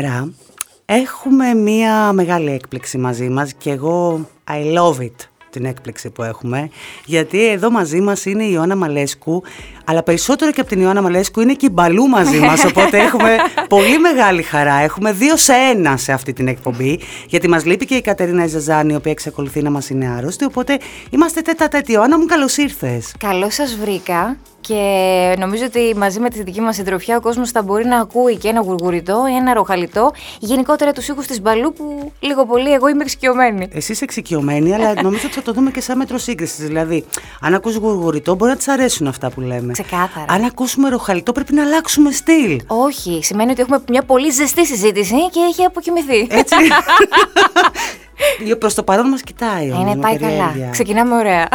Σήμερα έχουμε μία μεγάλη έκπληξη μαζί μας και εγώ I love it την έκπληξη που έχουμε γιατί εδώ μαζί μας είναι η Ιωάννα Μαλέσκου αλλά περισσότερο και από την Ιωάννα Μαλέσκου είναι και η Μπαλού μαζί μας οπότε έχουμε πολύ μεγάλη χαρά. Έχουμε δύο σε ένα σε αυτή την εκπομπή γιατί μας λείπει και η Κατερίνα Ιζαζάνη η οποία εξακολουθεί να μας είναι άρρωστη οπότε είμαστε τέτα τέτοι Ιωάννα μου καλώς ήρθες. Καλώς σας βρήκα και νομίζω ότι μαζί με τη δική μας συντροφιά ο κόσμος θα μπορεί να ακούει και ένα γουργουριτό, ένα ροχαλιτό, γενικότερα τους ήχους της μπαλού που λίγο πολύ εγώ είμαι εξοικειωμένη. Εσύ είσαι εξοικειωμένη, αλλά νομίζω ότι θα το δούμε και σαν μέτρο σύγκρισης. Δηλαδή, αν ακούς γουργουριτό, μπορεί να της αρέσουν αυτά που λέμε. Ξεκάθαρα. Αν ακούσουμε ροχαλιτό, πρέπει να αλλάξουμε στυλ. Όχι, σημαίνει ότι έχουμε μια πολύ ζεστή συζήτηση και έχει αποκοιμηθεί. Έτσι. Προς το παρόν μας κοιτάει. Ε, ναι, πάει καλά. Ξεκινάμε ωραία.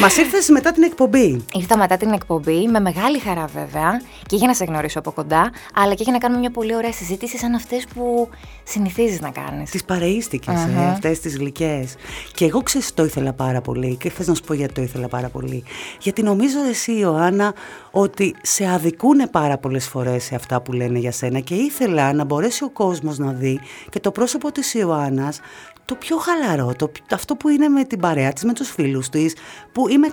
Μας ήρθες μετά την εκπομπή. Ήρθα μετά την εκπομπή, με μεγάλη χαρά βέβαια, και για να σε γνωρίσω από κοντά, αλλά και για να κάνουμε μια πολύ ωραία συζήτηση σαν αυτές που συνηθίζεις να κάνεις. Τις παρείστηκες, uh-huh. ε, αυτές τις γλυκές. Και εγώ ξέρει το ήθελα πάρα πολύ. Και θες να σου πω γιατί το ήθελα πάρα πολύ. Γιατί νομίζω εσύ, Ιωάννα, ότι σε αδικούν πάρα πολλές φορές σε αυτά που λένε για σένα. Και ήθελα να μπορέσει ο κόσμος να δει και το πρόσωπο της Ιωάννας το πιο χαλαρό, το, αυτό που είναι με την παρέα της, με τους φίλους της, που είμαι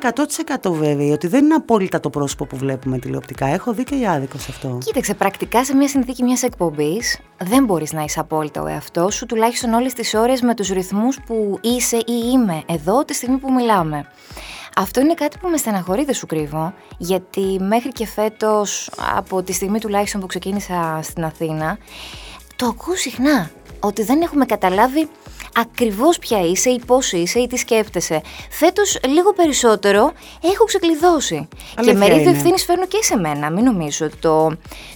100% βέβαιη ότι δεν είναι απόλυτα το πρόσωπο που βλέπουμε τηλεοπτικά. Έχω δίκιο ή άδικο σε αυτό; Κοίταξε, πρακτικά σε μια συνθήκη μιας εκπομπής δεν μπορείς να είσαι απόλυτα ο εαυτό σου, τουλάχιστον όλες τις ώρες με τους ρυθμούς που είσαι ή είμαι εδώ τη στιγμή που μιλάμε. Αυτό είναι κάτι που με στεναχωρεί, δεν σου κρύβω, γιατί μέχρι και φέτος, από τη στιγμή τουλάχιστον που ξεκίνησα στην Αθήνα, το ακούω συχνά, ότι δεν έχουμε καταλάβει ακριβώς ποια είσαι ή πώς είσαι ή τι σκέφτεσαι. Φέτος λίγο περισσότερο έχω ξεκλειδώσει. και μερίδιο ευθύνης φέρνω και σε μένα. Μην νομίζω ότι το,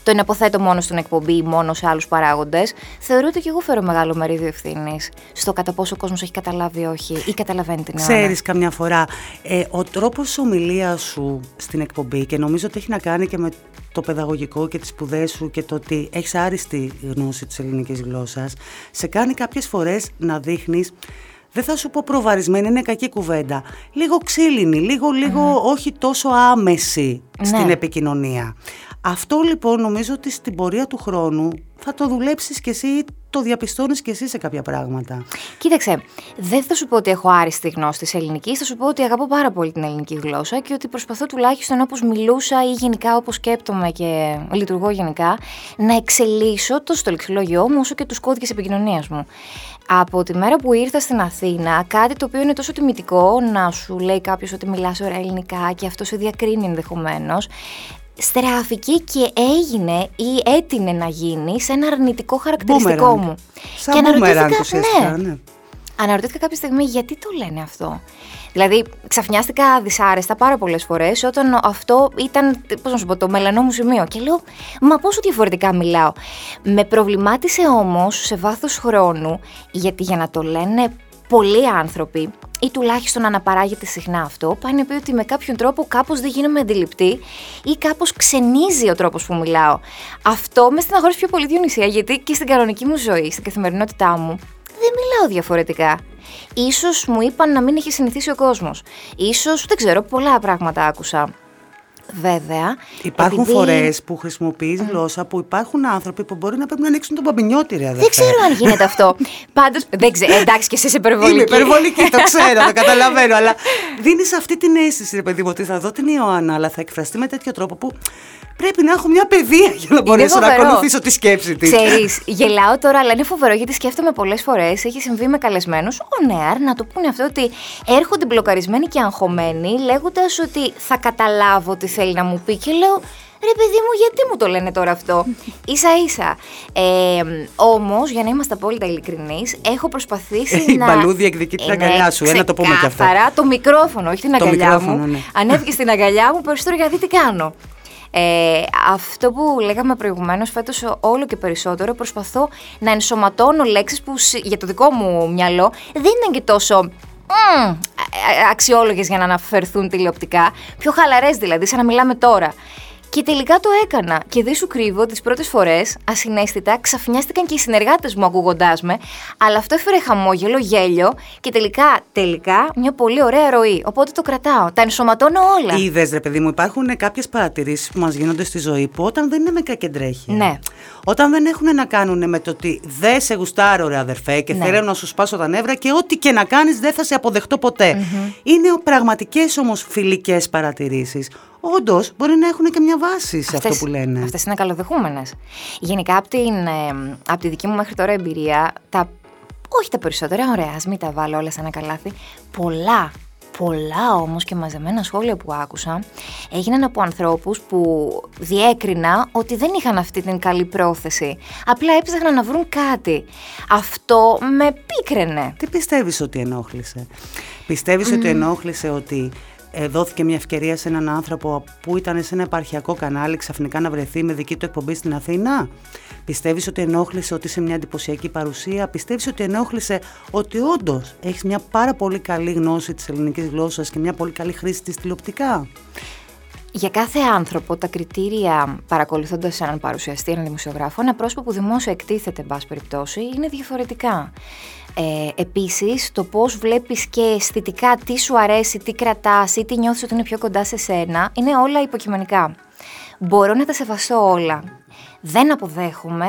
το εναποθέτω μόνο στην εκπομπή ή μόνο σε άλλους παράγοντες. Θεωρώ ότι και εγώ φέρω μεγάλο μερίδιο ευθύνης στο κατά πόσο ο κόσμος έχει καταλάβει όχι ή καταλαβαίνει την ώρα. Ξέρεις καμιά φορά, ε, ο τρόπος ομιλίας σου στην εκπομπή και νομίζω ότι έχει να κάνει και με το παιδαγωγικό και τις σπουδές σου και το ότι έχεις άριστη γνώση της ελληνικής γλώσσας σε κάνει κάποιες φορές να δείχνεις δεν θα σου πω προβαρισμένη, είναι κακή κουβέντα. Λίγο ξύλινη, λίγο, λίγο όχι τόσο άμεση στην ναι. επικοινωνία. Αυτό λοιπόν νομίζω ότι στην πορεία του χρόνου θα το δουλέψεις κι εσύ το διαπιστώνεις κι εσύ σε κάποια πράγματα. Κοίταξε, δεν θα σου πω ότι έχω άριστη γνώση της ελληνικής, θα σου πω ότι αγαπώ πάρα πολύ την ελληνική γλώσσα και ότι προσπαθώ τουλάχιστον όπως μιλούσα ή γενικά όπως σκέπτομαι και λειτουργώ γενικά, να εξελίσσω τόσο το λεξιλόγιό μου όσο και τους κώδικες επικοινωνίας μου. Από τη μέρα που ήρθα στην Αθήνα, κάτι το οποίο είναι τόσο τιμητικό να σου λέει κάποιος ότι μιλάς ωραία ελληνικά και αυτό σε διακρίνει ενδεχομένως, στράφηκε και έγινε ή έτεινε να γίνει σε ένα αρνητικό χαρακτηριστικό μου. Σαν και αναρωτήθηκα, ναι, ναι. Αναρωτήθηκα κάποια στιγμή γιατί το λένε αυτό; Δηλαδή, ξαφνιάστηκα δυσάρεστα πάρα πολλές φορές όταν αυτό ήταν, πώς να σου πω, το μελανό μου σημείο. Και λέω, Μα πόσο διαφορετικά μιλάω. Με προβλημάτισε όμως σε βάθος χρόνου, γιατί για να το λένε πολλοί άνθρωποι, ή τουλάχιστον αναπαράγεται συχνά αυτό, πάει να πει ότι με κάποιον τρόπο κάπως δεν γίνομαι αντιληπτή ή κάπως ξενίζει ο τρόπος που μιλάω. Αυτό με στεναχώρησε πιο πολύ Διονυσία, γιατί και στην κανονική μου ζωή, στην καθημερινότητά μου, δεν μιλάω διαφορετικά. Ίσως μου είπαν να μην έχει συνηθίσει ο κόσμος. Ίσως, δεν ξέρω, πολλά πράγματα άκουσα. Βέβαια. Υπάρχουν επειδή... φορές που χρησιμοποιείς mm. γλώσσα που υπάρχουν άνθρωποι που μπορεί να πρέπει να ανοίξουν τον παμπινιώτη, ρε, Δεν ξέρω αν γίνεται αυτό. Πάντως. Δεν ξέρω. Εντάξει, και εσύ είσαι υπερβολική. Είμαι υπερβολική, το ξέρω, το καταλαβαίνω. αλλά δίνεις αυτή την αίσθηση, ρε παιδί μου, ότι θα δω την Ιωάννα, αλλά θα εκφραστεί με τέτοιο τρόπο που πρέπει να έχω μια παιδεία για να μπορέσω να ακολουθήσω τη σκέψη της. Ξέρεις, γελάω τώρα, αλλά είναι φοβερό γιατί σκέφτομαι πολλές φορές. Έχει συμβεί με καλεσμένους, ο Νέαρ, να το πούνε αυτό ότι έρχονται μπλοκαρισμένοι και αγχωμένοι, λέγοντας ότι θα καταλάβω τι θέλει να μου πει. Και λέω, Ρε παιδί μου, γιατί μου το λένε τώρα αυτό; σα ίσα. Ε, Όμως, για να είμαστε απόλυτα ειλικρινείς, έχω προσπαθήσει Η να. Η μπαλούδια εκδικεί την αγκαλιά σου, ένα το πούμε κι αυτό. το μικρόφωνο, όχι την αγκαλιά μου. Ναι. Ανέβηκε στην αγκαλιά μου περισσότερο για να δει τι κάνω. Ε, αυτό που λέγαμε προηγουμένως φέτος όλο και περισσότερο προσπαθώ να ενσωματώνω λέξεις που για το δικό μου μυαλό δεν είναι και τόσο mm, αξιόλογες για να αναφερθούν τηλεοπτικά, πιο χαλαρές δηλαδή, σαν να μιλάμε τώρα. Και τελικά το έκανα. Και δεν σου κρύβω, τις πρώτες φορές, ασυναίσθητα, ξαφνιάστηκαν και οι συνεργάτες μου ακούγοντάς με. Αλλά αυτό έφερε χαμόγελο, γέλιο και τελικά, τελικά, μια πολύ ωραία ροή. Οπότε το κρατάω. Τα ενσωματώνω όλα. Είδες, ρε παιδί μου, υπάρχουν κάποιες παρατηρήσεις που μας γίνονται στη ζωή που όταν δεν είναι με κακεντρέχεια. Ναι. Όταν δεν έχουν να κάνουν με το ότι δεν σε γουστάρω, ρε αδερφέ, και Ναι. θέλω να σου σπάσω τα νεύρα και ό,τι και να κάνεις δεν θα σε αποδεχτώ ποτέ. Είναι πραγματικές όμως φιλικές παρατηρήσεις. Όντως μπορεί να έχουν και μια βάση σε αυτό που λένε. Αυτές είναι καλοδεχούμενες. Γενικά από, την, ε, από τη δική μου μέχρι τώρα εμπειρία, τα, όχι τα περισσότερα, ωραία, ας μην τα βάλω όλα σε ένα καλάθι, πολλά, πολλά όμως και μαζεμένα σχόλια που άκουσα έγιναν από ανθρώπους που διέκρινα ότι δεν είχαν αυτή την καλή πρόθεση. Απλά έψαχναν να βρουν κάτι. Αυτό με πίκραινε. Τι πιστεύεις ότι ενόχλησε; Πιστεύεις ότι ενόχλησε ότι ε, δόθηκε μια ευκαιρία σε έναν άνθρωπο που ήταν σε ένα επαρχιακό κανάλι ξαφνικά να βρεθεί με δική του εκπομπή στην Αθήνα. Πιστεύεις ότι ενόχλησε ότι είσαι μια εντυπωσιακή παρουσία; Πιστεύεις ότι ενόχλησε ότι όντως έχεις μια πάρα πολύ καλή γνώση της ελληνικής γλώσσας και μια πολύ καλή χρήση της τηλεοπτικά; Για κάθε άνθρωπο, τα κριτήρια παρακολουθώντας έναν παρουσιαστή, έναν δημοσιογράφο, ένα πρόσωπο που δημόσια εκτίθεται, εν πάση περιπτώσει, είναι διαφορετικά. Ε, Επίσης, το πώς βλέπεις και αισθητικά τι σου αρέσει, τι κρατάς ή τι νιώθεις ότι είναι πιο κοντά σε σένα, είναι όλα υποκειμενικά. Μπορώ να τα σεβαστώ όλα. Δεν αποδέχομαι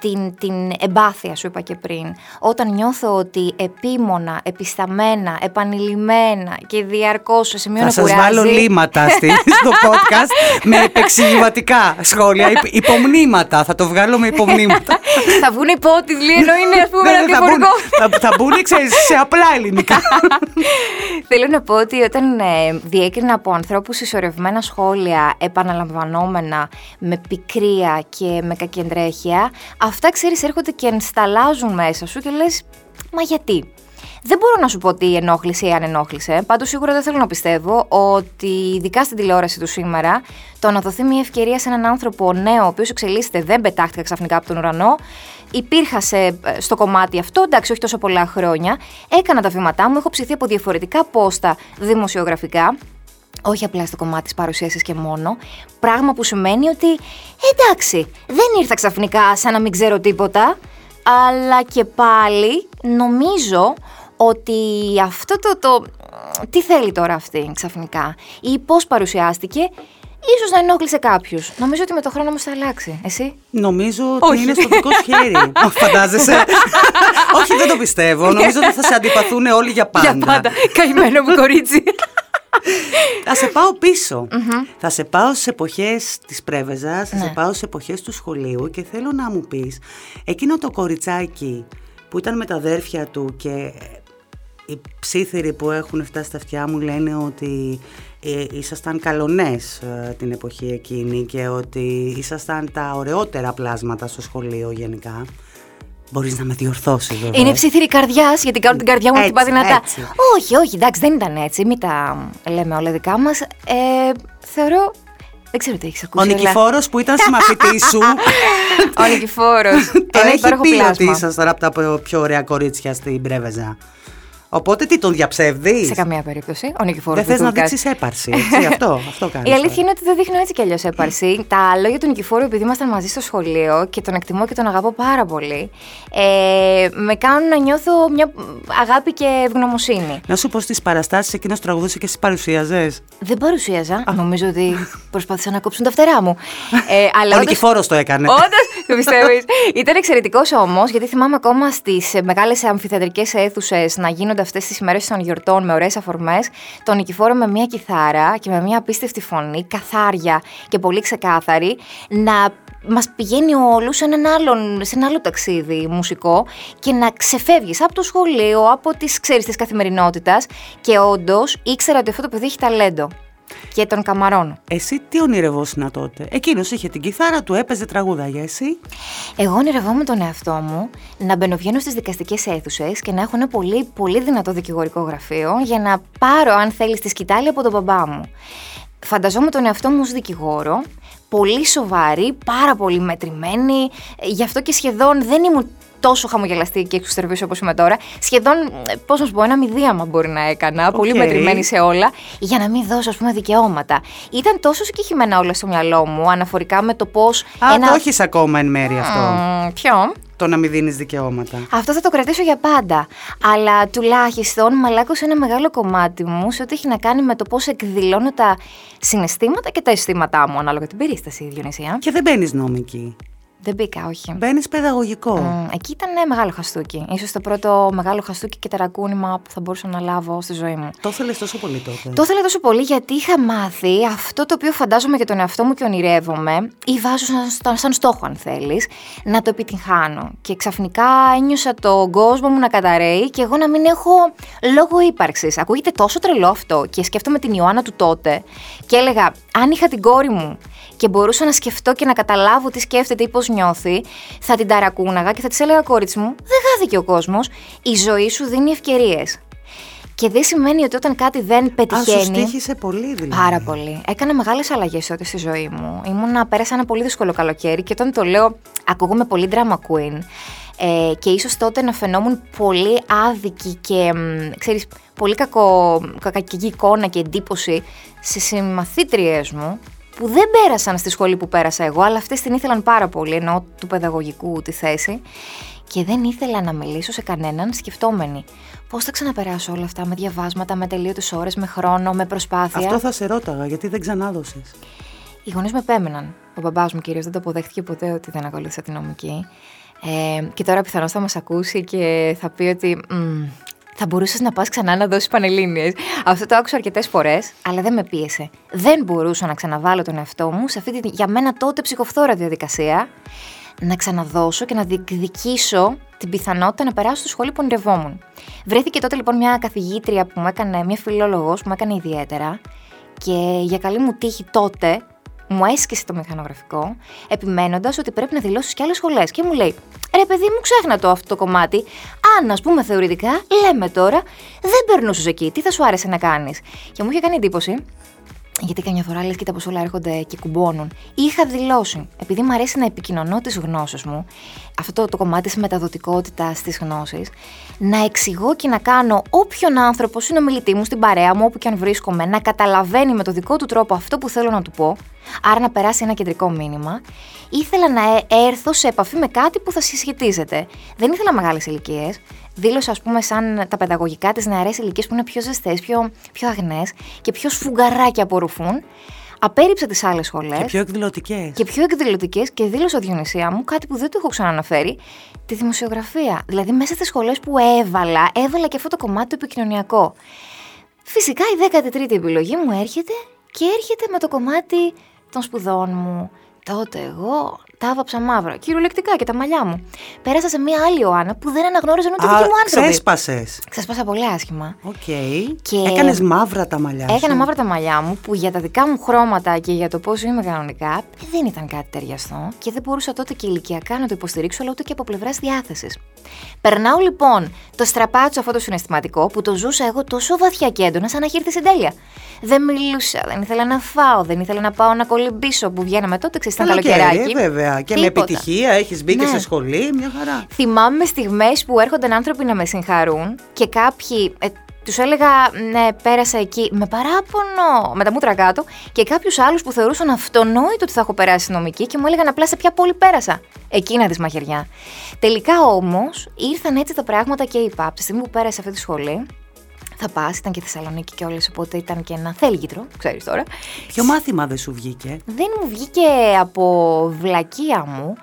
την, την εμπάθεια σου είπα και πριν. Όταν νιώθω ότι επίμονα, επισταμένα, επανειλημμένα και διαρκώς σε σημείο Θα να σας κουράζει... βάλω λίματα στη, στο podcast με επεξηγηματικά σχόλια, υπ, υπομνήματα. Θα το βγάλω με υπομνήματα. θα βγουν υπότιτλοι ενώ είναι ας πούμε Ναι, ένα ναι, θα μπουν, διαφορικό. θα, θα μπουν ξέρεις, σε απλά ελληνικά. Θέλω να πω ότι όταν ε, διέκρινα από ανθρώπους συσσωρευμένα σχόλια επαναλαμβανόμενα με πικρία και με κακεντρέχεια, αυτά ξέρεις έρχονται και ενσταλάζουν μέσα σου και λες μα γιατί; Δεν μπορώ να σου πω τι ενόχλησε ή αν ενόχλησε. Πάντως, σίγουρα δεν θέλω να πιστεύω ότι, ειδικά στην τηλεόραση του σήμερα, το να δοθεί μια ευκαιρία σε έναν άνθρωπο νέο, ο οποίος εξελίσσεται, δεν πετάχτηκα ξαφνικά από τον ουρανό. Υπήρχα σε, στο κομμάτι αυτό, εντάξει, όχι τόσο πολλά χρόνια. Έκανα τα βήματά μου, έχω ψηθεί από διαφορετικά πόστα δημοσιογραφικά. Όχι απλά στο κομμάτι της παρουσίασης και μόνο. Πράγμα που σημαίνει ότι εντάξει, δεν ήρθα ξαφνικά σαν να μην ξέρω τίποτα. Αλλά και πάλι νομίζω ότι αυτό το, το... Τι θέλει τώρα αυτή ξαφνικά ή πώς παρουσιάστηκε Ίσως να ενόχλησε κάποιους. Νομίζω ότι με το χρόνο όμως θα αλλάξει. Εσύ; Νομίζω ότι Όχι. είναι στο δικό σου χέρι. Όχι, Φαντάζεσαι. Όχι, δεν το πιστεύω. Νομίζω ότι θα σε αντιπαθούν όλοι για πάντα. Για πάντα. Καημένο μου κορίτσι. Θα σε πάω πίσω. Θα σε πάω στις εποχές της Πρέβεζας, θα Ναι. σε πάω στις εποχές του σχολείου και θέλω να μου πεις εκείνο το κοριτσάκι που ήταν με τα αδέρφια του και οι ψήθυροι που έχουν φτάσει στα αυτιά μου λένε ότι ε, ήσασταν καλονές ε, την εποχή εκείνη και ότι ήσασταν τα ωραιότερα πλάσματα στο σχολείο γενικά. Μπορείς να με διορθώσεις βέβαια. Είναι ψήθυρη καρδιάς, γιατί κάνω την καρδιά μου να την Έτσι, πάω δυνατά. έτσι. Όχι, όχι, εντάξει, δεν ήταν έτσι. Μην τα λέμε όλα δικά μας. Ε, θεωρώ. Δεν ξέρω τι έχεις Ο ακούσει. αλλά- Νικηφόρος που ήταν συμμαθητής σου Ο Νικηφόρος. Το Ένα έχει υπέροχο πει ότι πλάσμα. ήσασταν από τα πιο ωραία κορίτσια στην Πρέβεζα. Οπότε τι τον διαψεύδεις; Σε καμία περίπτωση. Ο Νικηφόρο. Δεν θες να δείξεις έπαρση, έτσι, αυτό, αυτό κάνεις. Η αλήθεια είναι ότι δεν δείχνω έτσι κι αλλιώς έπαρση. Τα λόγια του Νικηφόρου, επειδή ήμασταν μαζί στο σχολείο και τον εκτιμώ και τον αγαπώ πάρα πολύ, ε, με κάνουν να νιώθω μια αγάπη και ευγνωμοσύνη. Να σου πω στις παραστάσεις εκείνος τραγουδούσε και εσύ παρουσίαζες. Δεν παρουσίαζα. Νομίζω ότι προσπάθησαν να κόψουν τα φτερά μου. Ε, αλλά Ο όντως- Νικηφόρος το έκανε. Όντως, το πιστεύεις. Ήταν εξαιρετικός όμως, γιατί θυμάμαι ακόμα στις μεγάλες αμφιθεατρικές αίθουσες να γίνονται αυτές τις ημέρες των γιορτών με ωραίες αφορμές. Τον Νικηφόρο με μια κιθάρα και με μια απίστευτη φωνή, καθάρια και πολύ ξεκάθαρη, να μας πηγαίνει όλους σε, έναν άλλον- σε ένα άλλο ταξίδι μουσικό και να ξεφεύγεις από το σχολείο, από τις ξέρεις της καθημερινότητας. Και όντως ήξερα ότι αυτό το παιδί έχει ταλέντο. Και τον καμαρώνω. Εσύ τι ονειρευόσουν τότε; Εκείνος είχε την κιθάρα του, έπαιζε τραγούδαγια. Εσύ. Εγώ ονειρευόμουν τον εαυτό μου να μπαινοβγαίνω στις δικαστικές αίθουσες και να έχω ένα πολύ, πολύ δυνατό δικηγορικό γραφείο για να πάρω, αν θέλεις, τη σκητάλη από τον μπαμπά μου. φανταζόμουν τον εαυτό μου ως δικηγόρο, πολύ σοβαρή, πάρα πολύ μετρημένη, γι' αυτό και σχεδόν δεν ήμουν τόσο χαμογελαστή και εξουστερβή όπως είμαι τώρα. Σχεδόν, πώς να σου πω, ένα μηδίαμα μπορεί να έκανα. Πολύ μετρημένη σε όλα, για να μην δώσω, ας πούμε, δικαιώματα. Ήταν τόσο συγκεκριμένα όλα στο μυαλό μου αναφορικά με το πώς. Α, ένα... το έχεις ακόμα εν μέρη αυτό. Mm, ποιο; Το να μην δίνεις δικαιώματα. Αυτό θα το κρατήσω για πάντα. Αλλά τουλάχιστον μαλάκωσε ένα μεγάλο κομμάτι μου σε ό,τι έχει να κάνει με το πώς εκδηλώνω τα συναισθήματα και τα αισθήματά μου, ανάλογα την περίσταση, Διονυσία. Και δεν μπαίνεις νόμικη. Δεν μπήκα, όχι. Μπαίνεις παιδαγωγικό. Mm, εκεί ήταν ναι, μεγάλο χαστούκι. σω το πρώτο μεγάλο χαστούκι και τερακούνημα που θα μπορούσα να λάβω στη ζωή μου. Το ήθελες τόσο πολύ τότε. Το ήθελα τόσο πολύ γιατί είχα μάθει αυτό το οποίο φαντάζομαι για τον εαυτό μου και ονειρεύομαι, ή βάζω σαν, σαν στόχο, αν θέλεις, να το επιτυγχάνω. Και ξαφνικά ένιωσα τον κόσμο μου να καταραίει και εγώ να μην έχω λόγο ύπαρξης. Ακούγεται τόσο τρελό αυτό και σκέφτομαι την Ιωάννα του τότε και έλεγα, αν είχα την κόρη μου και μπορούσα να σκεφτώ και να καταλάβω τι σκέφτεται ή πώς νιώθει, θα την ταρακούναγα και θα της έλεγα κόριτσι μου, δεν χάθηκε ο κόσμος. Η ζωή σου δίνει ευκαιρίες. Και δεν σημαίνει ότι όταν κάτι δεν πετυχαίνει. Α, σου πολύ δηλαδή. Πάρα πολύ. Έκανα μεγάλες αλλαγές τότε στη ζωή μου. Ήμουνα, πέρασα ένα πολύ δύσκολο καλοκαίρι και όταν το λέω, ακούγομαι πολύ drama queen. Ε, και ίσως τότε να φαινόμουν πολύ άδικη και ξέρεις, πολύ κακό, κακή εικόνα και εντύπωση σε συμμαθήτριές μου που δεν πέρασαν στη σχολή που πέρασα εγώ, αλλά αυτές την ήθελαν πάρα πολύ, ενώ του παιδαγωγικού τη θέση. Και δεν ήθελα να μιλήσω σε κανέναν σκεφτόμενη. Πώς θα ξαναπεράσω όλα αυτά με διαβάσματα, με τελείωτε ώρες, με χρόνο, με προσπάθεια; Αυτό θα σε ρώταγα, γιατί δεν ξανάδωσες. Οι γονείς με επέμεναν. Ο μπαμπάς μου κυρίως δεν το αποδέχτηκε ποτέ ότι δεν ακολούθησα την νομική. Ε, και τώρα πιθανώς θα μας ακούσει και θα πει ότι θα μπορούσες να πας ξανά να δώσεις πανελίνε. Αυτό το άκουσα αρκετές φορές, αλλά δεν με πίεσε. Δεν μπορούσα να ξαναβάλω τον εαυτό μου σε αυτή τη για μένα τότε ψυχοφθόρα διαδικασία, να ξαναδώσω και να διεκδικήσω την πιθανότητα να περάσω στο σχολείο που ονειρευόμουν. Βρέθηκε τότε λοιπόν μια καθηγήτρια που μου έκανε, μια φιλόλογος που μου έκανε ιδιαίτερα και για καλή μου τύχη τότε μου έσκησε το μηχανογραφικό, επιμένοντας ότι πρέπει να δηλώσεις και άλλες σχολές. Και μου λέει: Ρε, παιδί μου, ξέχνα το αυτό το κομμάτι. Αν, ας πούμε, θεωρητικά, λέμε τώρα, δεν περνούσες εκεί, τι θα σου άρεσε να κάνεις; Και μου είχε κάνει εντύπωση γιατί καμιά φορά λες κοίτα πως όλα έρχονται και κουμπώνουν. Είχα δηλώσει, επειδή μου αρέσει να επικοινωνώ τις γνώσεις μου, αυτό το, το κομμάτι της μεταδοτικότητας της γνώσης, να εξηγώ και να κάνω όποιον άνθρωπος συνομιλητή μου στην παρέα μου, όπου και αν βρίσκομαι, να καταλαβαίνει με το δικό του τρόπο αυτό που θέλω να του πω, άρα να περάσει ένα κεντρικό μήνυμα, ήθελα να ε, έρθω σε επαφή με κάτι που θα συσχετίζεται. Δεν ήθελα μεγάλες ηλικίες, δήλωσα, ας πούμε, σαν τα παιδαγωγικά της νεαρές ηλικίες που είναι πιο ζεστές, πιο, πιο αγνές και πιο σφουγγαράκια απορροφούν. Απέριψα τις άλλες σχολές. Και πιο εκδηλωτικές. Και πιο εκδηλωτικές και δήλωσα Διονυσία μου κάτι που δεν το έχω ξαναναφέρει, τη δημοσιογραφία. Δηλαδή, μέσα στις σχολές που έβαλα, έβαλα και αυτό το κομμάτι το επικοινωνιακό. Φυσικά η 13η επιλογή μου έρχεται και έρχεται με το κομμάτι των σπουδών μου. Τότε εγώ τα άβαψα μαύρα. Κυριολεκτικά και τα μαλλιά μου. Πέρασα σε μία άλλη Ιωάννα που δεν αναγνώριζαν ούτε δικοί μου άνθρωποι. Ξέσπασες. Ξέσπασα πολύ άσχημα. OK. Okay. Και... Έκανες μαύρα τα μαλλιά σου. Έκανα μαύρα τα μαλλιά μου που για τα δικά μου χρώματα και για το πώς είμαι κανονικά δεν ήταν κάτι ταιριαστό και δεν μπορούσα τότε και ηλικιακά να το υποστηρίξω αλλά ούτε και από πλευράς διάθεσης. Περνάω λοιπόν το στραπάτσο αυτό το συναισθηματικό που το ζούσα εγώ τόσο βαθιά και έντονα σαν να έχει έρθει στην τέλεια. Δεν μιλούσα, δεν ήθελα να φάω, δεν ήθελα να πάω να κολυμπήσω που βγαίναμε τότε, ξέρεις, ήταν καλοκαιράκι. βέβαια. Και με επιτυχία έχεις μπει ναι. και σε σχολή, μια χαρά. Θυμάμαι στιγμές που έρχονταν άνθρωποι να με συγχαρούν και κάποιοι. Ε, τους έλεγα, ναι, πέρασα εκεί με παράπονο, με τα μούτρα κάτω, και κάποιους άλλους που θεωρούσαν αυτονόητο ότι θα έχω περάσει νομική και μου έλεγαν απλά σε ποια πόλη πέρασα. Εκεί να δει μαχαιριά. Τελικά όμως ήρθαν έτσι τα πράγματα και είπα, από τη στιγμή που πέρασε αυτή τη σχολή, θα πας, ήταν και Θεσσαλονίκη και όλες, οπότε ήταν και ένα θέλγητρο, ξέρεις τώρα. Ποιο μάθημα δεν σου βγήκε; Δεν μου βγήκε από βλακεία μου.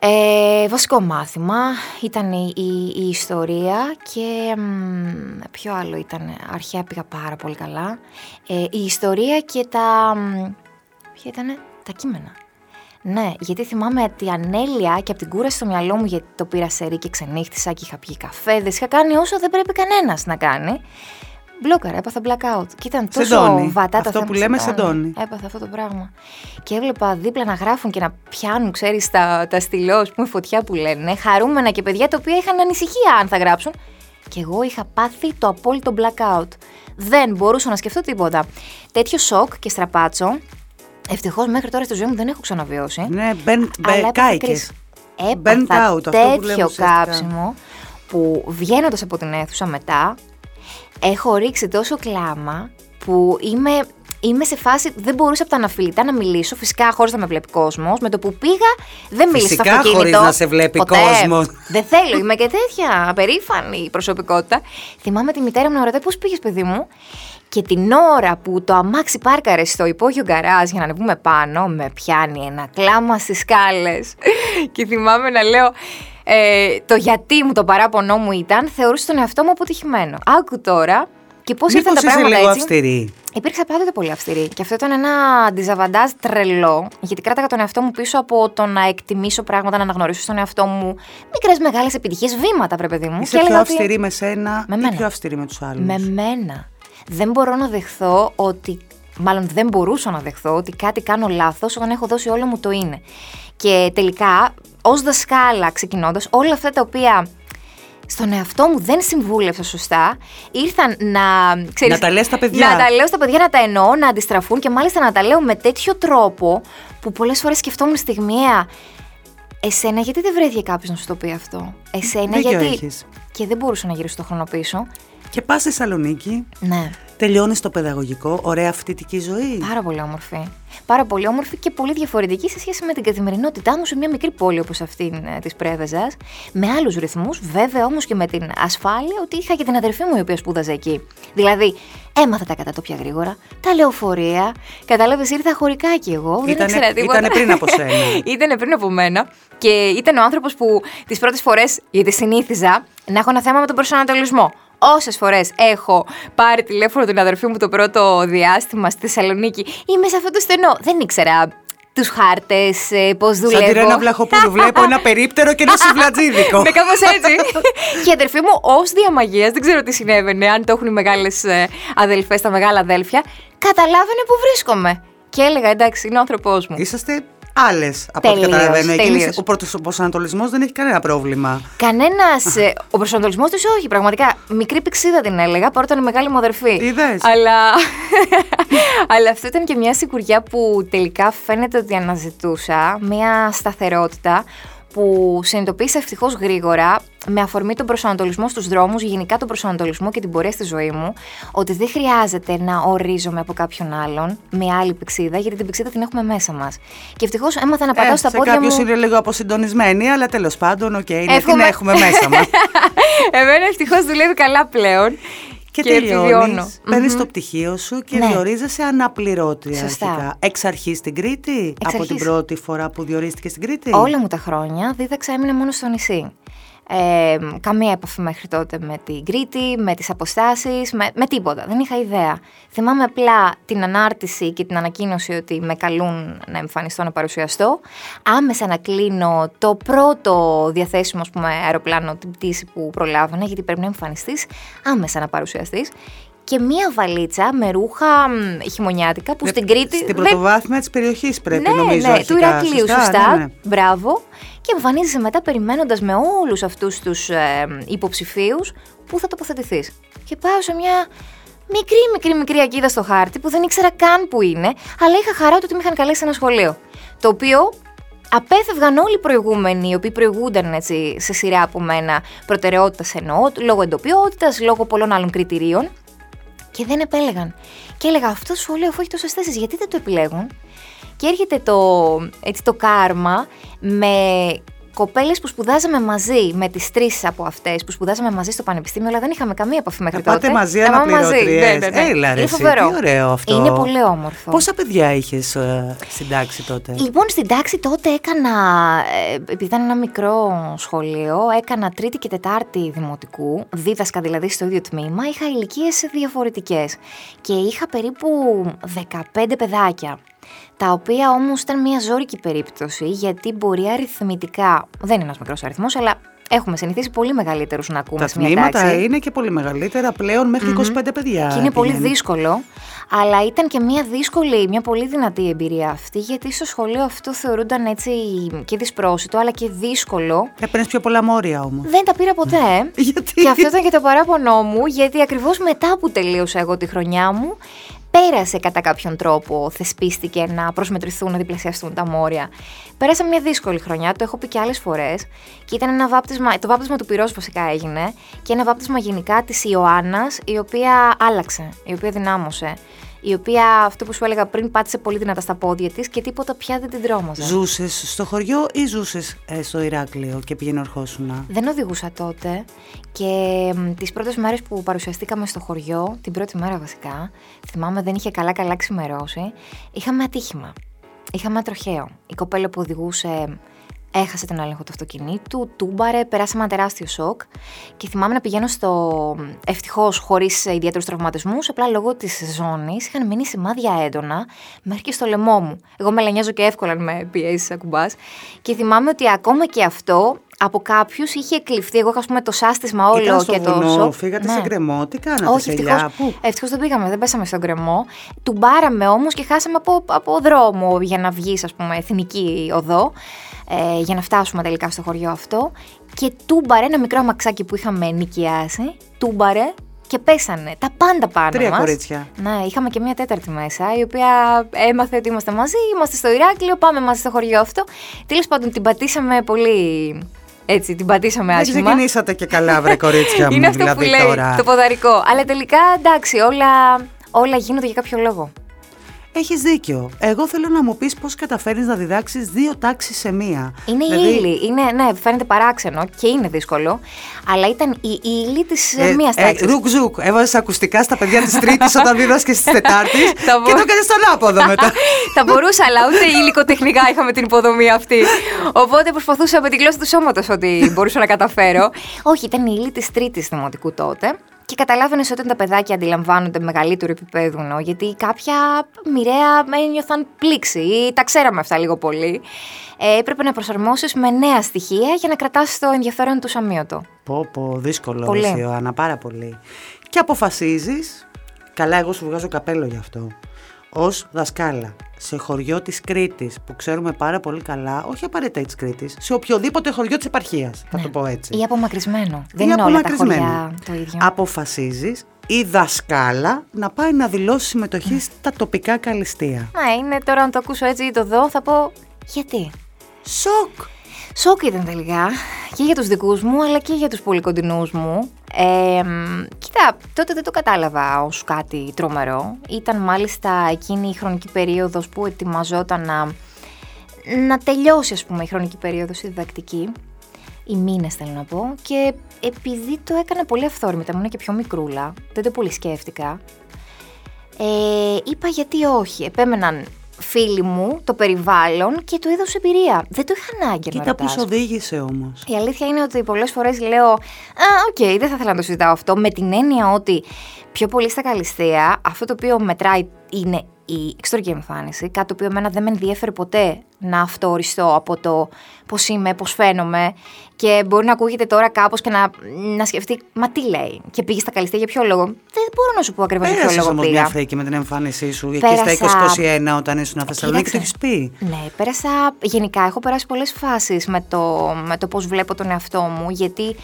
Ε, βασικό μάθημα ήταν η, η, ιστορία και μ, ποιο άλλο ήταν, αρχαία πήγα πάρα πολύ καλά. Ε, η ιστορία και τα, ποια ήταν, τα κείμενα. Ναι, γιατί θυμάμαι τη ανέλεια και από την κούραση στο μυαλό μου γιατί το πήρα σε και ξενύχτησα και είχα πιει καφέδες, είχα κάνει όσο δεν πρέπει κανένας να κάνει. Μπλόκαρα, έπαθα blackout. Και ήταν τόσο σεντόνι. βατά τα Αυτό που λέμε σεντόνι. Έπαθα αυτό το πράγμα. Και έβλεπα δίπλα να γράφουν και να πιάνουν, ξέρεις, τα, τα στυλό, που πούμε, φωτιά που λένε, χαρούμενα και παιδιά τα οποία είχαν ανησυχία αν θα γράψουν. Και εγώ είχα πάθει το απόλυτο blackout. Δεν μπορούσα να σκεφτώ τίποτα. Τέτοιο σοκ και στραπάτσο, ευτυχώς μέχρι τώρα στη ζωή μου δεν έχω ξαναβιώσει. Ναι, μπεν, μπεν, κάηκες. Έπαθα out, τέτοιο κάψιμο που βγαίνοντας από την αίθουσα μετά, έχω ρίξει τόσο κλάμα που είμαι είμαι σε φάση δεν μπορούσα από τα αναφιλητά να μιλήσω. Φυσικά χωρίς να με βλέπει κόσμος. Με το που πήγα δεν μίλησα στο αυτοκίνητο. Φυσικά χωρίς να σε βλέπει κόσμος. Δεν θέλω, είμαι και τέτοια απερίφανη προσωπικότητα. Θυμάμαι τη μητέρα μου να ρωτάει πώς πήγες, παιδί μου; Και την ώρα που το αμάξι πάρκαρε στο υπόγειο γκαράζ για να ανεβούμε πάνω, με πιάνει ένα κλάμα στις σκάλες. και θυμάμαι να λέω. Ε, το γιατί μου το παράπονό μου ήταν, θεωρούσε τον εαυτό μου αποτυχημένο. Άκου τώρα και πώς ήρθαν τα πράγματα λίγο έτσι. αυστηρή; Υπήρξα πάντοτε πολύ αυστηρή. Και αυτό ήταν ένα αντιζαβαντάζ τρελό, γιατί κράταγα τον εαυτό μου πίσω από το να εκτιμήσω πράγματα, να αναγνωρίσω στον εαυτό μου μικρές μεγάλες επιτυχίες, βήματα, βρε παιδί μου. Είσαι και πιο ότι... αυστηρή με σένα με ή μένα. πιο αυστηρή με τους άλλους; Με μένα. Δεν μπορώ να δεχθώ ότι. Μάλλον δεν μπορούσα να δεχθώ ότι κάτι κάνω λάθος όταν έχω δώσει όλο μου το είναι. Και τελικά, ως δασκάλα ξεκινώντας, όλα αυτά τα οποία στον εαυτό μου δεν συμβούλευσα σωστά, ήρθαν να. Ξέρεις, Να τα λες στα παιδιά. Να τα λέω στα παιδιά, να τα εννοώ, να αντιστραφούν και μάλιστα να τα λέω με τέτοιο τρόπο που πολλές φορές σκεφτόμουν στιγμιαία. Εσένα, γιατί δεν βρέθηκε κάποιος να σου το πει αυτό; Εσένα, Δίκιο γιατί. έχεις. Και δεν μπορούσα να γυρίσω το χρόνο πίσω. Και πας στη Θεσσαλονίκη, Ναι. τελειώνεις το παιδαγωγικό, ωραία φοιτητική ζωή. Πάρα πολύ όμορφη. Πάρα πολύ όμορφη και πολύ διαφορετική σε σχέση με την καθημερινότητά μου σε μια μικρή πόλη όπως αυτή της Πρέβεζας. Με άλλους ρυθμούς, βέβαια όμως και με την ασφάλεια ότι είχα και την αδερφή μου η οποία σπούδαζε εκεί. Δηλαδή, έμαθα τα κατατόπια γρήγορα, τα λεωφορεία. Κατάλαβες, ήρθα χωρικά κι εγώ. δεν Ήτανε- ήξερα τίποτα. ήτανε πριν από σένα. ήτανε πριν από μένα. Και ήταν ο άνθρωπος που τις πρώτες φορές, γιατί συνήθιζα, να έχω ένα θέμα με τον προσανατολισμό. Όσες φορές έχω πάρει τηλέφωνο την αδερφή μου το πρώτο διάστημα στη Θεσσαλονίκη, είμαι σε αυτό το στενό. Δεν ήξερα τους χάρτες, πώς Σαν δουλεύω. τη Ρένα Βλαχοπούλου, βλέπω ένα περίπτερο και ένα σουβλατζίδικο. Ναι, κάπως έτσι. και η αδερφή μου, ως διαμαγείας, δεν ξέρω τι συνέβαινε, αν το έχουν οι μεγάλες αδελφές, τα μεγάλα αδέλφια, καταλάβαινε που βρίσκομαι. Και έλεγα, εντάξει, είναι ο άνθρωπός μου. Είσαστε άλλες από ό,τι Τελείως, καταλαβαίνω. Εκείνης, τελείως. ο προσανατολισμός δεν έχει κανένα πρόβλημα. Κανένας. ο προσανατολισμός τη όχι, πραγματικά. Μικρή πηξίδα την έλεγα, παρότι ήταν η μεγάλη μου αδερφή. Είδες; Αλλά. Αλλά αυτό ήταν και μια σιγουριά που τελικά φαίνεται ότι αναζητούσα. Μια σταθερότητα που συνειδητοποίησα ευτυχώς γρήγορα με αφορμή τον προσανατολισμό στους δρόμους, γενικά τον προσανατολισμό και την πορεία στη ζωή μου, ότι δεν χρειάζεται να ορίζομαι από κάποιον άλλον με άλλη πυξίδα, γιατί την πυξίδα την έχουμε μέσα μας. Και ευτυχώς έμαθα να πατάω στα σε πόδια κάποιους μου. είναι λίγο αποσυντονισμένοι, αλλά τέλος πάντων, OK, okay, την Εύχομαι. έχουμε μέσα μας. Εμένα ευτυχώς δουλεύει καλά πλέον. Και Και επιβιώνω. τελειώνει. Παίρνεις το πτυχίο σου και Ναι. διορίζεσαι αναπληρώτρια Σωστά. αρχικά. Εξ αρχής στην Κρήτη, Εξ από την αρχής. πρώτη φορά που διορίστηκες στην Κρήτη; Όλα μου τα χρόνια δίδαξα έμεινε μόνο στο νησί. Ε, καμία επαφή μέχρι τότε με την Κρήτη, με τις αποστάσεις, με, με τίποτα. Δεν είχα ιδέα. Θυμάμαι απλά την ανάρτηση και την ανακοίνωση ότι με καλούν να εμφανιστώ, να παρουσιαστώ. Άμεσα να κλείνω το πρώτο διαθέσιμο ας πούμε, αεροπλάνο, την πτήση που προλάβαινα, γιατί πρέπει να εμφανιστείς, άμεσα να παρουσιαστείς. Και μία βαλίτσα με ρούχα μ, χειμωνιάτικα που στην Κρήτη Στην δεν πρωτοβάθμια της περιοχής πρέπει ναι, νομίζω. ναι, αρχικά. του Ηρακλείου, σωστά. ναι, ναι. Μπράβο. Και εμφανίζεσαι μετά περιμένοντας με όλους αυτούς τους ε, υποψηφίους πού θα τοποθετηθείς. Και πάω σε μια μικρή, μικρή, μικρή ακίδα στο χάρτη που δεν ήξερα καν που είναι, αλλά είχα χαρά του ότι με είχαν καλέσει σε ένα σχολείο. Το οποίο απέφευγαν όλοι οι προηγούμενοι, οι οποίοι προηγούνταν έτσι, σε σειρά από μένα προτεραιότητας εννοώ, λόγω εντοπιότητας, λόγω πολλών άλλων κριτηρίων. Και δεν επέλεγαν. Και έλεγα αυτό το σχολείο αφού έχει τόσες θέσεις, γιατί δεν το επιλέγουν; Και έρχεται το, έτσι, το κάρμα με κοπέλες που σπουδάζαμε μαζί, με τις τρεις από αυτές που σπουδάζαμε μαζί στο πανεπιστήμιο, αλλά δεν είχαμε καμία επαφή μέχρι Να τότε. πάτε μαζί Να πάμε αναπληρώτριες. Ναι, ναι, ναι. Έλα, ρε, Είναι εσύ, φοβερό. τι ωραίο αυτό. Είναι πολύ όμορφο. Πόσα παιδιά είχες στην τάξη τότε; Λοιπόν, στην τάξη τότε έκανα, ε, επειδή ήταν ένα μικρό σχολείο, έκανα τρίτη και τετάρτη δημοτικού, δίδασκα δηλαδή στο ίδιο τμήμα, είχα ηλικίες διαφορετικές και είχα περίπου 15 παιδάκια. Τα οποία όμως ήταν μια ζώρικη περίπτωση, γιατί μπορεί αριθμητικά, δεν είναι ένας μικρός αριθμός, αλλά έχουμε συνηθίσει πολύ μεγαλύτερους να ακούμε Τα σε μια τμήματα τάξη. είναι και πολύ μεγαλύτερα πλέον μέχρι 25 παιδιά. Και είναι πολύ πηγαίνουν. δύσκολο. Αλλά ήταν και μια δύσκολη, μια πολύ δυνατή εμπειρία αυτή, γιατί στο σχολείο αυτό θεωρούνταν έτσι και δυσπρόσιτο, αλλά και δύσκολο. Έπαιρνες πιο πολλά μόρια όμως. Δεν τα πήρα ποτέ. Γιατί; Και αυτό ήταν και το παράπονό μου, γιατί ακριβώς μετά που τελείωσα εγώ τη χρονιά μου, πέρασε κατά κάποιον τρόπο, θεσπίστηκε να προσμετρηθούν, να διπλασιαστούν τα μόρια. Πέρασα μια δύσκολη χρονιά, το έχω πει και άλλες φορές. Και ήταν ένα βάπτισμα, το βάπτισμα του πυρός βασικά έγινε, και ένα βάπτισμα γενικά της Ιωάννας, η οποία άλλαξε, η οποία δυνάμωσε. Η οποία, αυτό που σου έλεγα πριν, πάτησε πολύ δυνατά στα πόδια της και τίποτα πια δεν την τρόμαζε. Ζούσες στο χωριό ή ζούσες στο Ηράκλειο και πήγαινε ορχόσουνα; Δεν οδηγούσα τότε και μ, τις πρώτες μέρες που παρουσιαστήκαμε στο χωριό, την πρώτη μέρα βασικά, θυμάμαι δεν είχε καλά καλά ξημερώσει, είχαμε ατύχημα. Είχαμε ένα τροχαίο. Η κοπέλα που οδηγούσε έχασε τον έλεγχο του αυτοκινήτου, τούμπαρε, περάσαμε ένα τεράστιο σοκ και θυμάμαι να πηγαίνω στο ευτυχώς χωρίς ιδιαίτερους τραυματισμούς, απλά λόγω της ζώνης είχαν μείνει σημάδια έντονα μέχρι και στο λαιμό μου. Εγώ με λανιάζω και εύκολα αν με πιέσεις ακουμπάς. Και θυμάμαι ότι ακόμα και αυτό από κάποιους είχε κλειφθεί. Εγώ είχα ας πούμε, το σάστισμα όλο Ήταν στο και το βουνό, σοκ. φύγατε Ναι. σε γκρεμό, τι κάνατε, Όχι, σε ευτυχώς, ελιά, πού; ευτυχώς δεν πήγαμε, δεν πέσαμε στον γκρεμό. Του μπάραμε όμως και χάσαμε από, από δρόμο για να βγεις, ας πούμε, εθνική οδό, ε, για να φτάσουμε τελικά στο χωριό αυτό. Και τούμπαρε ένα μικρό αμαξάκι που είχαμε νοικιάσει, τούμπαρε και πέσανε τα πάντα πάνω Τρία μας. κορίτσια. Ναι, είχαμε και μια τέταρτη μέσα, η οποία έμαθε ότι είμαστε μαζί, είμαστε στο Ηράκλειο, πάμε μαζί στο χωριό αυτό. Τέλος πάντων, την πατήσαμε πολύ. Έτσι, την πατήσαμε Δεν άσχημα. ξεκινήσατε και καλά, βρε κορίτσια μου. Είναι αυτό δηλαδή που λέει τώρα. το ποδαρικό. Αλλά τελικά εντάξει, όλα, όλα γίνονται για κάποιο λόγο. Έχεις δίκιο. Εγώ θέλω να μου πεις πώς καταφέρεις να διδάξεις δύο τάξεις σε μία. Είναι Δηλαδή, η ύλη. Είναι, ναι, φαίνεται παράξενο και είναι δύσκολο. Αλλά ήταν η ύλη της ε, μίας τάξης. ρουκ ζουκ. Έβαζες ακουστικά στα παιδιά της Τρίτης όταν δίδασκες της Τετάρτης Θα και μπο- το έκανες στον άποδο μετά. Θα μπορούσα, αλλά ούτε υλικοτεχνικά είχαμε την υποδομή αυτή. Οπότε προσπαθούσα με τη γλώσσα του σώματος ότι μπορούσα να καταφέρω. Όχι, ήταν η ύλη της τρίτης δημοτικού τότε. Και καταλάβαινες όταν τα παιδάκια αντιλαμβάνονται μεγαλύτερου επίπεδου, νο, γιατί κάποια μοιραία ένιωθαν πλήξη ή τα ξέραμε αυτά λίγο πολύ. Ε, έπρεπε να προσαρμόσεις με νέα στοιχεία για να κρατάς το ενδιαφέρον τους αμύωτο. Πω πω, δύσκολο Πολύ. ρε Ιωάννα, πάρα πολύ. Και αποφασίζεις, καλά εγώ σου βγάζω καπέλο γι' αυτό, ως δασκάλα σε χωριό της Κρήτης που ξέρουμε πάρα πολύ καλά, όχι απαραίτητα της Κρήτης, σε οποιοδήποτε χωριό της επαρχίας, θα το πω έτσι. Ή απομακρυσμένο. Δεν Ή είναι όλα τα απομακρυσμένο. χωριά το ίδιο. Αποφασίζεις η δασκάλα να πάει να δηλώσει συμμετοχή στα τοπικά καλυστία. Ναι, είναι τώρα να το ακούσω έτσι ή το δω, θα πω γιατί; Σοκ! Σοκ ήταν τελικά και για τους δικούς μου αλλά και για τους πολύ κοντινούς μου. Ε, μ, κοίτα, τότε δεν το κατάλαβα ως κάτι τρομερό. Ήταν μάλιστα εκείνη η χρονική περίοδος που ετοιμαζόταν να, να τελειώσει ας πούμε η χρονική περίοδος η διδακτική. Οι μήνες θέλω να πω και επειδή το έκανα πολύ αυθόρμητα, ήμουν και πιο μικρούλα, δεν το πολύ σκέφτηκα. Ε, είπα γιατί όχι. Επέμεναν φίλοι μου, το περιβάλλον και το είδα ως εμπειρία. Δεν το είχα ανάγκη να Κοίτα που ρωτάς. σε οδήγησε όμως. Η αλήθεια είναι ότι πολλές φορές λέω Α, οκ, δεν θα ήθελα να το συζητάω αυτό. Με την έννοια ότι πιο πολύ στα καλυστέα αυτό το οποίο μετράει είναι η εξωτερική εμφάνιση. Κάτι το οποίο εμένα δεν με ενδιέφερε ποτέ να αυτοοριστώ από το πώς είμαι, πώς φαίνομαι. Και μπορεί να ακούγεται τώρα κάπως και να, να σκεφτεί, Μα τι λέει. Και πήγε στα καλυστέα για ποιο λόγο. Δεν μπορώ να σου πω ακριβώς για ποιο Πέρασες λόγο όμως πήγα. μια φρίκη με την εμφάνισή σου εκεί Πέρασα- στα 20-21 όταν ήσουν Θεσσαλονίκη, το έχεις πει; Ναι, πέρασα. Γενικά έχω περάσει πολλές φάσεις με το, με το πώς βλέπω τον εαυτό μου, γιατί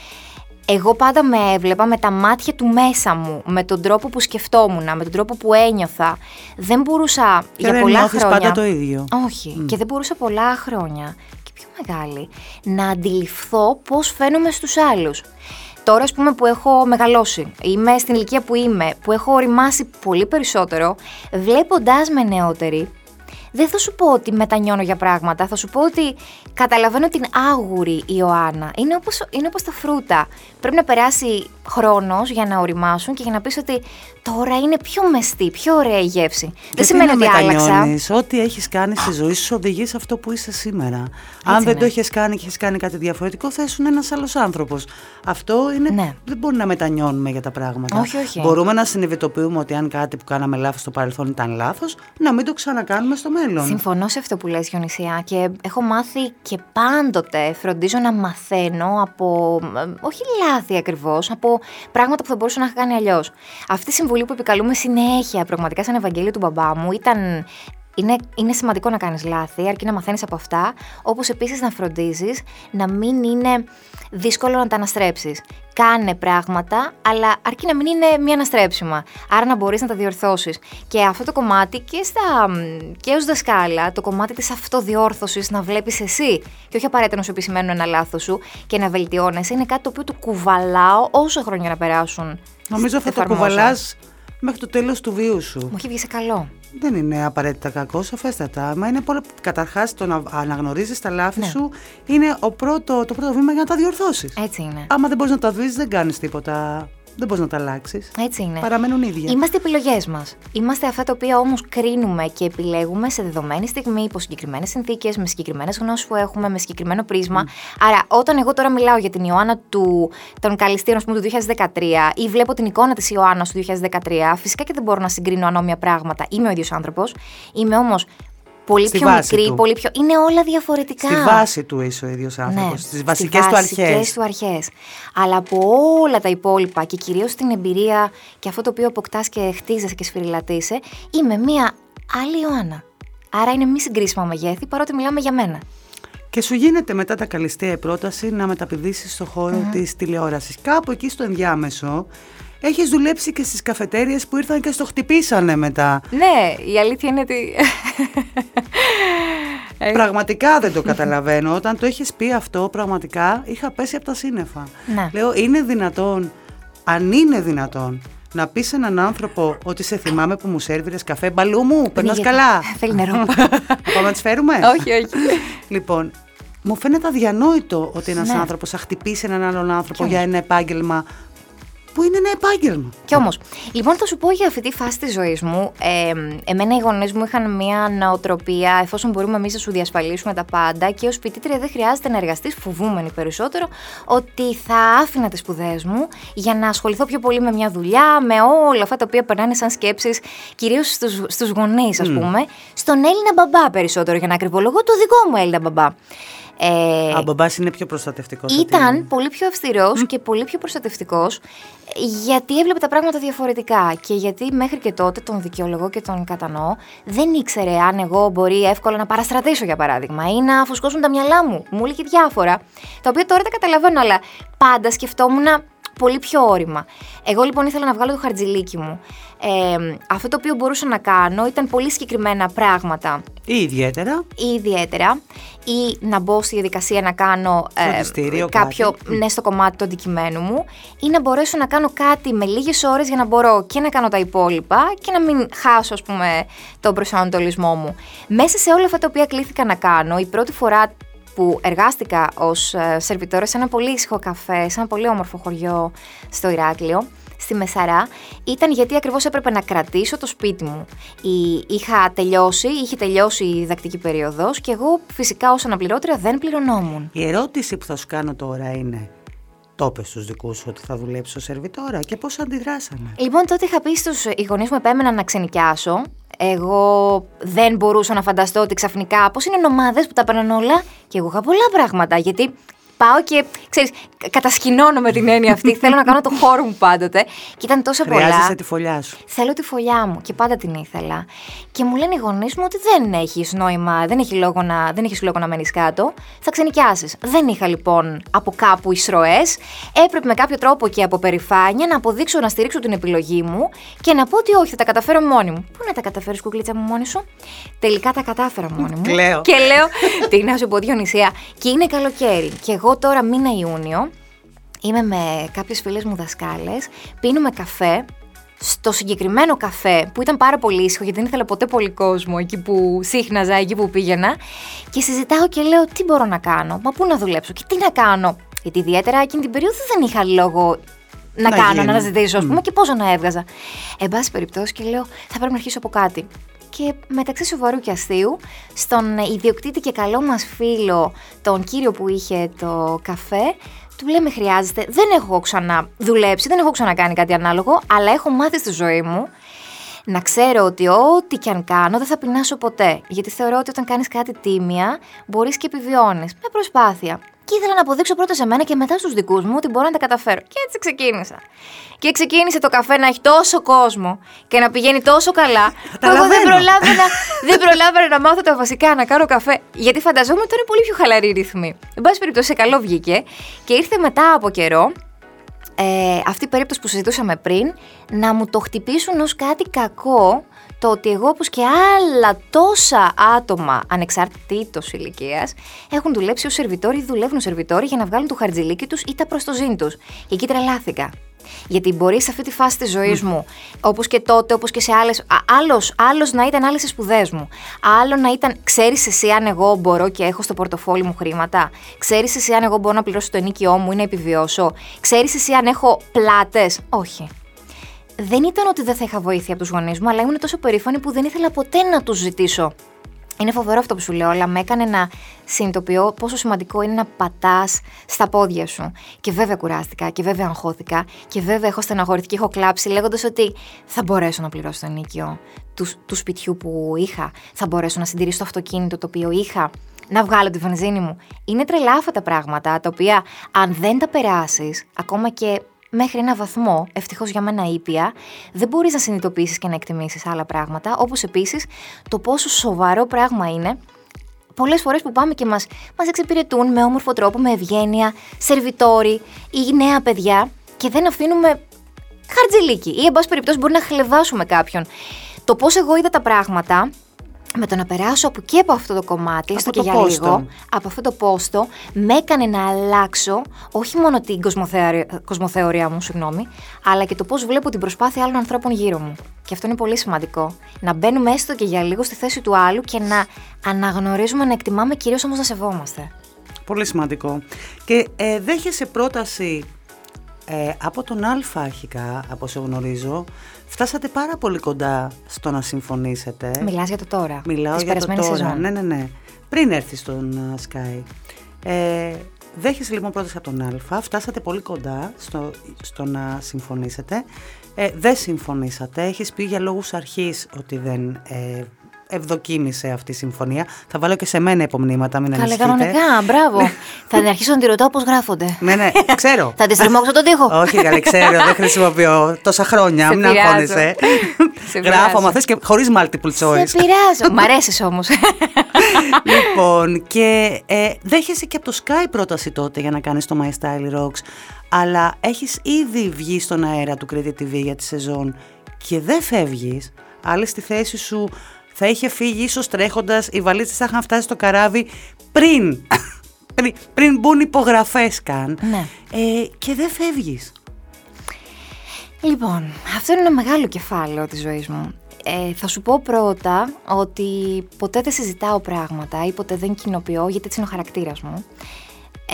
εγώ πάντα με έβλεπα με τα μάτια του μέσα μου, με τον τρόπο που σκεφτόμουν, με τον τρόπο που ένιωθα. Δεν μπορούσα Και για δεν πολλά νιώθεις χρόνια. πάντα το ίδιο. Όχι. Και δεν μπορούσα πολλά χρόνια και πιο μεγάλη να αντιληφθώ πώς φαίνομαι στους άλλους. Τώρα, ας πούμε, που έχω μεγαλώσει, είμαι στην ηλικία που είμαι, που έχω οριμάσει πολύ περισσότερο, βλέποντάς με νεότερη, δεν θα σου πω ότι μετανιώνω για πράγματα, θα σου πω ότι καταλαβαίνω την άγουρη Ιωάννα. Είναι όπως, είναι όπως τα φρούτα. Πρέπει να περάσει χρόνος για να οριμάσουν και για να πεις ότι τώρα είναι πιο μεστή, πιο ωραία η γεύση. δεν σημαίνει ότι άλλαξα. Ό,τι έχεις κάνει στη ζωή σου οδηγεί σε αυτό που είσαι σήμερα. Αν δεν το έχεις κάνει και έχεις κάνει κάτι διαφορετικό, θα ήσουν ένας άλλος άνθρωπος. Αυτό είναι, ναι. δεν μπορεί να μετανιώνουμε για τα πράγματα. Όχι, όχι. Μπορούμε να συνειδητοποιούμε ότι αν κάτι που κάναμε λάθος στο παρελθόν ήταν λάθος, να μην το ξανακάνουμε στο μέλλον. Συμφωνώ σε αυτό που λες Γιονυσία και έχω μάθει και πάντοτε φροντίζω να μαθαίνω από, όχι λάθη ακριβώς, από πράγματα που θα μπορούσα να είχα κάνει αλλιώς. Αυτή η συμβουλή που επικαλούμε συνέχεια πραγματικά σαν Ευαγγέλιο του μπαμπά μου ήταν είναι, είναι σημαντικό να κάνεις λάθη, αρκεί να μαθαίνεις από αυτά, όπως επίσης να φροντίζεις να μην είναι δύσκολο να τα αναστρέψεις. Κάνε πράγματα, αλλά αρκεί να μην είναι μη αναστρέψιμα. Άρα να μπορείς να τα διορθώσεις. Και αυτό το κομμάτι και, στα, και ως δασκάλα, το κομμάτι της αυτοδιόρθωσης να βλέπεις εσύ και όχι απαραίτητα να σου επισημαίνουν ένα λάθος σου και να βελτιώνεσαι, είναι κάτι το οποίο το κουβαλάω όσο χρόνια να περάσουν. Νομίζω αυτό το κουβαλάς μέχρι το τέλος του βίου σου. Μου έχει βγει σε καλό δεν είναι απαραίτητα κακό, σαφέστατα. Μα είναι πολύ. Καταρχάς, το να αναγνωρίζεις τα λάθη ναι. σου είναι ο πρώτο, το πρώτο βήμα για να τα διορθώσεις. Έτσι είναι. Άμα δεν μπορείς να τα δει, δεν κάνεις τίποτα δεν μπορείς να τα αλλάξεις. Έτσι είναι. Παραμένουν ίδια. Είμαστε επιλογές μας. Είμαστε αυτά τα οποία όμως κρίνουμε και επιλέγουμε σε δεδομένη στιγμή, υπό συγκεκριμένες συνθήκες, με συγκεκριμένες γνώσεις που έχουμε, με συγκεκριμένο πρίσμα. Άρα, όταν εγώ τώρα μιλάω για την Ιωάννα του, των Καλιστήρων του 2013 ή βλέπω την εικόνα της Ιωάννας του 2013, φυσικά και δεν μπορώ να συγκρίνω ανώμια πράγματα. Είμαι ο ίδιος άνθρωπος. Είμαι όμως πολύ πιο μικρή, πολύ πιο. Είναι όλα διαφορετικά. Στη βάση του είσαι ο ίδιος άνθρωπος. Ναι, στι βασικές του αρχές. του αρχές. Αλλά από όλα τα υπόλοιπα και κυρίως την εμπειρία και αυτό το οποίο αποκτάς και χτίζεσαι και σφυριλατείσαι, είμαι μία άλλη Ιωάννα. Άρα είναι μη συγκρίσιμα μεγέθη παρότι μιλάμε για μένα. Και σου γίνεται μετά τα καλυστία η πρόταση να μεταπηδήσεις στο χώρο mm-hmm. της τηλεόρασης. Κάπου εκεί στο ενδιάμεσο έχεις δουλέψει και στις καφετέριες που ήρθαν και στο χτυπήσανε μετά. Ναι, η αλήθεια είναι ότι... Ε, πραγματικά δεν το καταλαβαίνω. Όταν το έχεις πει αυτό, πραγματικά είχα πέσει από τα σύννεφα. Ναι. Λέω, είναι δυνατόν, αν είναι δυνατόν, να πεις σε έναν άνθρωπο ότι σε θυμάμαι που μου σέρβιρες καφέ, μπαλού μου, περνάς καλά. Θέλει νερό. Πάμε να τις φέρουμε; όχι, όχι. Λοιπόν, μου φαίνεται αδιανόητο ότι ένας ναι. άνθρωπος θα χτυπήσει έναν άλλον άνθρωπο για ένα επάγγελμα που είναι ένα επάγγελμα. Κι όμως, λοιπόν, θα σου πω για αυτή τη φάση της ζωής μου. Ε, εμένα οι γονείς μου είχαν μια νοοτροπία, εφόσον μπορούμε εμείς να σου διασφαλίσουμε τα πάντα και ως φοιτήτρια δεν χρειάζεται να εργαστείς, φοβούμενη περισσότερο, ότι θα άφηνα τις σπουδές μου για να ασχοληθώ πιο πολύ με μια δουλειά, με όλα αυτά τα οποία περνάνε σαν σκέψεις, κυρίως στους γονείς, ας mm. πούμε, στον Έλληνα μπαμπά περισσότερο, για να ακριβολογώ το δικό μου Έλληνα μπαμπά. Ε, Α, ο μπαμπάς είναι πιο προστατευτικός. Ήταν πολύ πιο αυστηρός και πολύ πιο προστατευτικός γιατί έβλεπε τα πράγματα διαφορετικά και γιατί μέχρι και τότε τον δικαιολογώ και τον κατανοώ δεν ήξερε αν εγώ μπορεί εύκολα να παραστρατήσω για παράδειγμα ή να φουσκώσουν τα μυαλά μου. Μου έλεγε διάφορα, τα οποία τώρα τα καταλαβαίνω, αλλά πάντα σκεφτόμουν πολύ πιο όρημα. Εγώ λοιπόν ήθελα να βγάλω το χαρτζιλίκι μου. Ε, αυτό το οποίο μπορούσα να κάνω ήταν πολύ συγκεκριμένα πράγματα. Ή ιδιαίτερα. Ή ιδιαίτερα. Ή να μπω στη διαδικασία να κάνω ε, κάποιο, ναι, στο κομμάτι του αντικειμένου μου. Ή να μπορέσω να κάνω κάτι με λίγες ώρες για να μπορώ και να κάνω τα υπόλοιπα και να μην χάσω, ας πούμε, τον προσανατολισμό μου. Μέσα σε όλα αυτά τα οποία κλήθηκα να κάνω, η πρώτη φορά που εργάστηκα ως ε, σερβιτόρα σε ένα πολύ ήσυχο καφέ, σε ένα πολύ όμορφο χωριό στο Ηράκλειο, στη Μεσαρά, ήταν γιατί ακριβώς έπρεπε να κρατήσω το σπίτι μου. Είχα τελειώσει, είχε τελειώσει η διδακτική περίοδος και εγώ φυσικά ως αναπληρώτρια δεν πληρωνόμουν. Η ερώτηση που θα σου κάνω τώρα είναι, το είπε στους δικούς σου ότι θα δουλέψω σερβιτόρα και πώς αντιδράσανε. Λοιπόν, τότε είχα πει στους γονείς μου επέμενα να ξενικιάσω εγώ δεν μπορούσα να φανταστώ ότι ξαφνικά πώς είναι ομάδε που τα παίρνουν όλα και εγώ είχα πολλά πράγματα. Γιατί πάω και ξέρεις, κατασκηνώνω με την έννοια αυτή. Θέλω να κάνω το χώρο μου πάντοτε. Και ήταν τόσο πολλά. Χρειάζεσαι τη φωλιά σου. Θέλω τη φωλιά μου και πάντα την ήθελα. Και μου λένε οι γονείς μου ότι δεν έχεις νόημα, δεν έχει λόγο να, δεν έχεις λόγο να μένεις κάτω. Θα ξενικιάσει. Δεν είχα λοιπόν από κάπου εισρωέ. Έπρεπε με κάποιο τρόπο και από περηφάνεια να αποδείξω να στηρίξω την επιλογή μου και να πω ότι όχι, θα τα καταφέρω μόνη μου. Πού να τα καταφέρεις, κουκλίτσα μου μόνη σου; Τελικά τα κατάφερα μόνη μου. Λέω. Και λέω, τι να σου πω, Διονυσία. Και είναι καλοκαίρι. Και εγώ τώρα μήνα Ιούνιο είμαι με κάποιες φίλες μου δασκάλες, πίνουμε καφέ, στο συγκεκριμένο καφέ που ήταν πάρα πολύ ήσυχο γιατί δεν ήθελα ποτέ πολύ κόσμο εκεί που σύχναζα, εκεί που πήγαινα και συζητάω και λέω τι μπορώ να κάνω, μα πού να δουλέψω και τι να κάνω; Γιατί ιδιαίτερα εκείνη την περίοδο δεν είχα λόγο να, Να κάνω, γίνει. να αναζητήσω, ας πούμε, και πόσο να έβγαζα. Εν πάση περιπτώσει, και λέω, θα πρέπει να αρχίσω από κάτι. Και μεταξύ σοβαρού και αστείου, στον ιδιοκτήτη και καλό μας φίλο, τον κύριο που είχε το καφέ, του λέμε χρειάζεται. Δεν έχω ξανά δουλέψει, δεν έχω ξανακάνει κάτι ανάλογο, αλλά έχω μάθει στη ζωή μου να ξέρω ότι ό,τι και αν κάνω δεν θα πεινάσω ποτέ. Γιατί θεωρώ ότι όταν κάνεις κάτι τίμια, μπορείς και επιβιώνεις. Με προσπάθεια. Και ήθελα να αποδείξω πρώτα σε μένα και μετά στους δικούς μου ότι μπορώ να τα καταφέρω. Και έτσι ξεκίνησα. Και ξεκίνησε το καφέ να έχει τόσο κόσμο και να πηγαίνει τόσο καλά. Που εγώ δεν Καταλαβαίνω. προλάβαινα, δεν προλάβαινα να μάθω τα βασικά, να κάνω καφέ. Γιατί φανταζόμουν ότι ήταν πολύ πιο χαλαρή η ρυθμή. Εν πάση περιπτώσει, σε καλό βγήκε. Και ήρθε μετά από καιρό ε, αυτή η περίπτωση που συζητούσαμε πριν, να μου το χτυπήσουν ως κάτι κακό το ότι εγώ όπως και άλλα τόσα άτομα ανεξαρτήτως ηλικίας έχουν δουλέψει ως σερβιτόροι ή δουλεύουν ως σερβιτόροι για να βγάλουν το χαρτζηλίκι τους ή τα προς το ζήν τους. Και εκεί τρελάθηκα. Γιατί μπορεί σε αυτή τη φάση της ζωής μου, όπως και τότε, όπως και σε άλλες. Άλλος, άλλος να ήταν άλλες σπουδές μου. Άλλο να ήταν, ξέρεις εσύ αν εγώ μπορώ και έχω στο πορτοφόλι μου χρήματα; Ξέρεις εσύ αν εγώ μπορώ να πληρώσω το ενίκαιό μου ή να επιβιώσω; Ξέρεις εσύ αν έχω πλάτες; Όχι. Δεν ήταν ότι δεν θα είχα βοήθεια από τους γονείς μου, αλλά ήμουν τόσο περήφανη που δεν ήθελα ποτέ να τους ζητήσω. Είναι φοβερό αυτό που σου λέω, αλλά με έκανε να συνειδητοποιώ πόσο σημαντικό είναι να πατάς στα πόδια σου. Και βέβαια κουράστηκα, και βέβαια αγχώθηκα, και βέβαια έχω στεναχωρηθεί και έχω κλάψει, λέγοντας ότι θα μπορέσω να πληρώσω το ενίκιο του, του σπιτιού που είχα, θα μπορέσω να συντηρήσω το αυτοκίνητο το οποίο είχα, να βγάλω τη βενζίνη μου. Είναι τρελά αυτά τα πράγματα, τα οποία αν δεν τα περάσεις, ακόμα και μέχρι ένα βαθμό, ευτυχώς για μένα ήπια, δεν μπορείς να συνειδητοποιήσεις και να εκτιμήσεις άλλα πράγματα, όπως επίσης το πόσο σοβαρό πράγμα είναι πολλές φορές που πάμε και μας, μας εξυπηρετούν με όμορφο τρόπο, με ευγένεια, σερβιτόροι ή νέα παιδιά και δεν αφήνουμε χαρτζηλίκι ή εν πάση περιπτώσει μπορεί να χλεβάσουμε κάποιον. Το πώς εγώ είδα τα πράγματα με το να περάσω από και από αυτό το κομμάτι, Από έστω το και για πόστο. λίγο, από αυτό το πόστο, με έκανε να αλλάξω όχι μόνο την κοσμοθεωρία, κοσμοθεωρία μου, συγγνώμη, αλλά και το πώς βλέπω την προσπάθεια άλλων ανθρώπων γύρω μου. Και αυτό είναι πολύ σημαντικό. Να μπαίνουμε έστω και για λίγο στη θέση του άλλου και να αναγνωρίζουμε, να εκτιμάμε, κυρίως όμως να σεβόμαστε. Πολύ σημαντικό. Και ε, δέχεσαι πρόταση ε, από τον Α αρχικά, από όσο γνωρίζω. Φτάσατε πάρα πολύ κοντά στο να συμφωνήσετε. Μιλάς για το τώρα. Μιλάω της για το περασμένης τώρα. σεζόν. Ναι, ναι, ναι. Πριν έρθεις στον ε, Sky. Ε, δέχεσαι λοιπόν πρόταση από τον Α. Φτάσατε πολύ κοντά στο, στο να συμφωνήσετε. Ε, δεν συμφωνήσατε. Έχεις πει για λόγους αρχής ότι δεν ε, ευδοκίμησε αυτή η συμφωνία. Θα βάλω και σε μένα υπομνήματα, μην Καλέ, ανησυχείτε. κανονικά, μπράβο. θα αρχίσω να τη ρωτάω πώς γράφονται. Ναι, ναι, ξέρω. θα τη στριμώξω τον τοίχο. Όχι, καλέ, ξέρω, δεν χρησιμοποιώ τόσα χρόνια. Σε μην πειράζω. αγχώνεσαι. Σε Γράφω, πειράζω. μα θες και χωρίς multiple choice. Σε πειράζω. Μ' αρέσεις όμως. λοιπόν, και ε, δέχεσαι και από το Sky πρόταση τότε για να κάνεις το My Style Rocks, αλλά έχεις ήδη βγει στον αέρα του Credit TV για τη σεζόν και δεν φεύγεις. Άλλη στη θέση σου θα είχε φύγει ίσως τρέχοντας, οι βαλίτσες θα είχαν φτάσει στο καράβι πριν, πριν, πριν μπουν υπογραφές καν. Ναι. Ε, και δεν φεύγεις. Λοιπόν, αυτό είναι ένα μεγάλο κεφάλαιο της ζωής μου. Ε, θα σου πω πρώτα ότι ποτέ δεν συζητάω πράγματα ή ποτέ δεν κοινοποιώ, γιατί έτσι είναι ο χαρακτήρας μου.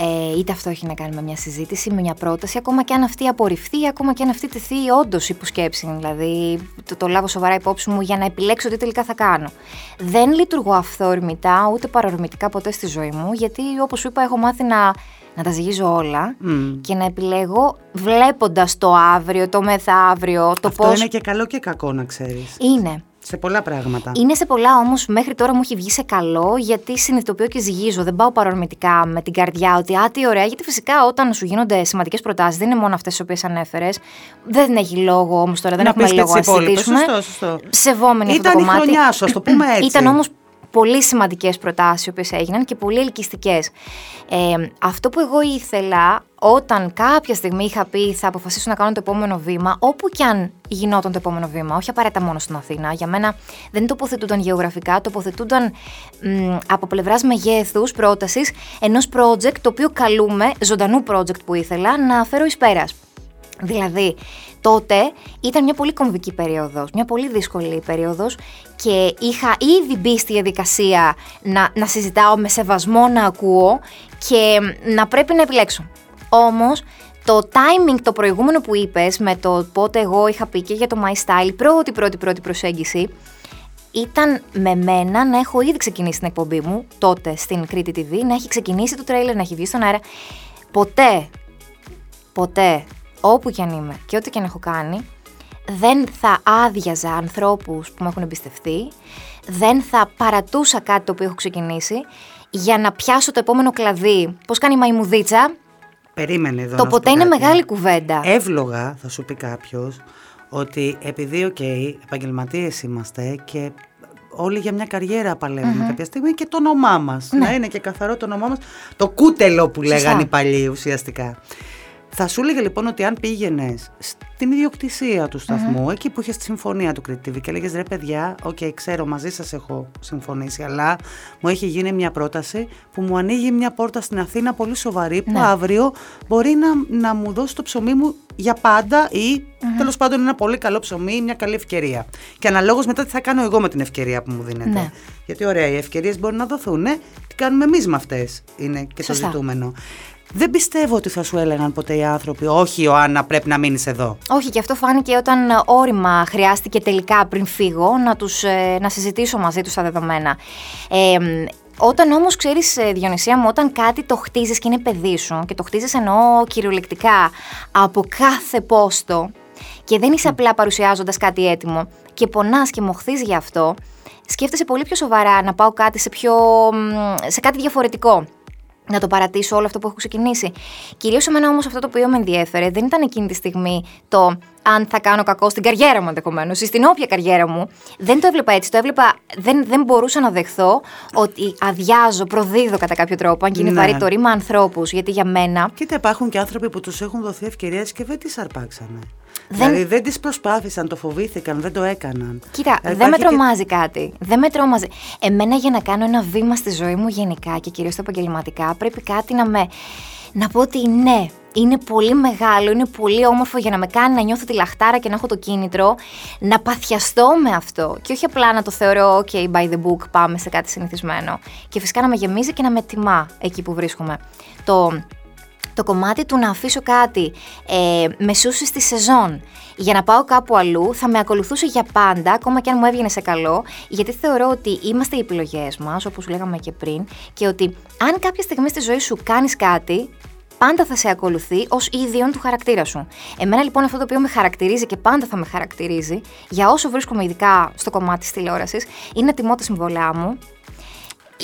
Ε, είτε αυτό έχει να κάνει με μια συζήτηση, με μια πρόταση, ακόμα και αν αυτή απορριφθεί, ακόμα και αν αυτή τεθεί όντως υποσκέψη. Δηλαδή, το, το λάβω σοβαρά υπόψη μου για να επιλέξω τι τελικά θα κάνω. Δεν λειτουργώ αυθόρμητα ούτε παρορμητικά ποτέ στη ζωή μου, γιατί όπως σου είπα, έχω μάθει να, να τα ζυγίζω όλα και να επιλέγω βλέποντας το αύριο, το μεθαύριο, το Αυτό πώς. είναι και καλό και κακό να ξέρεις. Είναι. Σε πολλά πράγματα. Είναι σε πολλά όμως, μέχρι τώρα μου έχει βγει σε καλό, γιατί συνειδητοποιώ και ζυγίζω. Δεν πάω παρορμητικά με την καρδιά ότι Α, τι ωραία. Γιατί φυσικά όταν σου γίνονται σημαντικές προτάσεις, δεν είναι μόνο αυτές τις οποίες ανέφερες. Δεν έχει λόγο όμως τώρα, δεν Να έχουμε πεις και λόγο να τις υπόλοιπες. συζητήσουμε. Σωστό, σωστό. Σεβόμενη αυτό Ήταν το η κομμάτι. χρονιά σου, ας το πούμε έτσι. Ήταν όμως πολύ σημαντικές προτάσεις οι οποίες έγιναν και πολύ ελκυστικές. Ε, αυτό που εγώ ήθελα όταν κάποια στιγμή είχα πει θα αποφασίσω να κάνω το επόμενο βήμα, όπου και αν γινόταν το επόμενο βήμα, όχι απαραίτητα μόνο στην Αθήνα, για μένα δεν τοποθετούνταν γεωγραφικά, τοποθετούνταν μ, από πλευράς μεγέθους πρότασης ενός project το οποίο καλούμε, ζωντανού project που ήθελα, να φέρω εις πέρας. Δηλαδή, τότε ήταν μια πολύ κομβική περίοδος, μια πολύ δύσκολη περίοδος και είχα ήδη μπει στη διαδικασία να, να συζητάω με σεβασμό να ακούω και να πρέπει να επιλέξω. Όμως, το timing το προηγούμενο που είπες με το πότε εγώ είχα πει και για το My Style, πρώτη πρώτη πρώτη προσέγγιση, ήταν με μένα να έχω ήδη ξεκινήσει την εκπομπή μου τότε στην Κρήτη TV, να έχει ξεκινήσει το τρέιλερ, να έχει βγει στον αέρα. Ποτέ, ποτέ, όπου και αν είμαι και ό,τι και αν έχω κάνει, δεν θα άδειαζα ανθρώπους που με έχουν εμπιστευτεί, δεν θα παρατούσα κάτι το οποίο έχω ξεκινήσει για να πιάσω το επόμενο κλαδί. Πώς κάνει η μαϊμουδίτσα; Περίμενε εδώ. Το ποτέ είναι μεγάλη κουβέντα. Εύλογα θα σου πει κάποιος ότι επειδή, OK, okay, επαγγελματίες είμαστε και όλοι για μια καριέρα παλεύουμε κάποια στιγμή και το όνομά μας. Ναι. Να είναι και καθαρό το όνομά μας. Το κούτελο που λέγανε οι παλιοί ουσιαστικά. Θα σου έλεγε λοιπόν ότι αν πήγαινες στην ιδιοκτησία του σταθμού εκεί που είχες τη συμφωνία του Creative και έλεγες ρε παιδιά, OK, okay, ξέρω, μαζί σας έχω συμφωνήσει, αλλά μου έχει γίνει μια πρόταση που μου ανοίγει μια πόρτα στην Αθήνα πολύ σοβαρή, που ναι. αύριο μπορεί να, να μου δώσει το ψωμί μου για πάντα ή mm-hmm. τέλος πάντων ένα πολύ καλό ψωμί, μια καλή ευκαιρία. Και αναλόγως μετά τι θα κάνω εγώ με την ευκαιρία που μου δίνεται. Ναι. Γιατί ωραία, οι ευκαιρίες μπορεί να δοθούν. Τι κάνουμε εμείς με αυτές, είναι και Σωστά. το ζητούμενο. Δεν πιστεύω ότι θα σου έλεγαν ποτέ οι άνθρωποι Όχι Ιωάννα πρέπει να μείνεις εδώ. Όχι και αυτό φάνηκε όταν όρημα χρειάστηκε τελικά πριν φύγω να, τους, ε, να συζητήσω μαζί τους τα δεδομένα. Ε, όταν όμως ξέρεις, ε, Διονυσία μου, όταν κάτι το χτίζεις και είναι παιδί σου, και το χτίζεις εννοώ κυριολεκτικά από κάθε πόστο, και δεν είσαι απλά παρουσιάζοντας κάτι έτοιμο, και πονάς και μοχθείς γι' αυτό, σκέφτεσαι πολύ πιο σοβαρά να πάω κάτι σε, πιο, σε κάτι διαφορετικό να το παρατήσω όλο αυτό που έχω ξεκινήσει. Κυρίως εμένα όμως αυτό το οποίο με ενδιέφερε δεν ήταν εκείνη τη στιγμή το αν θα κάνω κακό στην καριέρα μου ενδεχομένως ή στην όποια καριέρα μου. Δεν το έβλεπα έτσι. Το έβλεπα, δεν, δεν μπορούσα να δεχθώ ότι αδειάζω, προδίδω κατά κάποιο τρόπο, αν και είναι ναι. βαρύ το ρήμα ανθρώπους. Γιατί για μένα. Κοίτα, υπάρχουν και άνθρωποι που τους έχουν δοθεί ευκαιρίες και δεν τις αρπάξανε. Δεν... Δηλαδή δεν τις προσπάθησαν, το φοβήθηκαν, δεν το έκαναν. Κοίτα, ε, δεν με τρομάζει κάτι. Δεν με τρομάζει. Εμένα για να κάνω ένα βήμα στη ζωή μου γενικά και κυρίως στα επαγγελματικά, πρέπει κάτι να με. Να πω ότι ναι, είναι πολύ μεγάλο, είναι πολύ όμορφο για να με κάνει να νιώθω τη λαχτάρα και να έχω το κίνητρο, να παθιαστώ με αυτό και όχι απλά να το θεωρώ ok by the book πάμε σε κάτι συνηθισμένο και φυσικά να με γεμίζει και να με τιμά εκεί που βρίσκομαι. Το το κομμάτι του να αφήσω κάτι ε, μεσούσει στη σεζόν για να πάω κάπου αλλού θα με ακολουθούσε για πάντα, ακόμα και αν μου έβγαινε σε καλό, γιατί θεωρώ ότι είμαστε οι επιλογές μας, όπως λέγαμε και πριν, και ότι αν κάποια στιγμή στη ζωή σου κάνεις κάτι, πάντα θα σε ακολουθεί ως ίδιον του χαρακτήρα σου. Εμένα λοιπόν αυτό το οποίο με χαρακτηρίζει και πάντα θα με χαρακτηρίζει, για όσο βρίσκομαι ειδικά στο κομμάτι της τηλεόρασης, είναι τιμό τα συμβολά μου,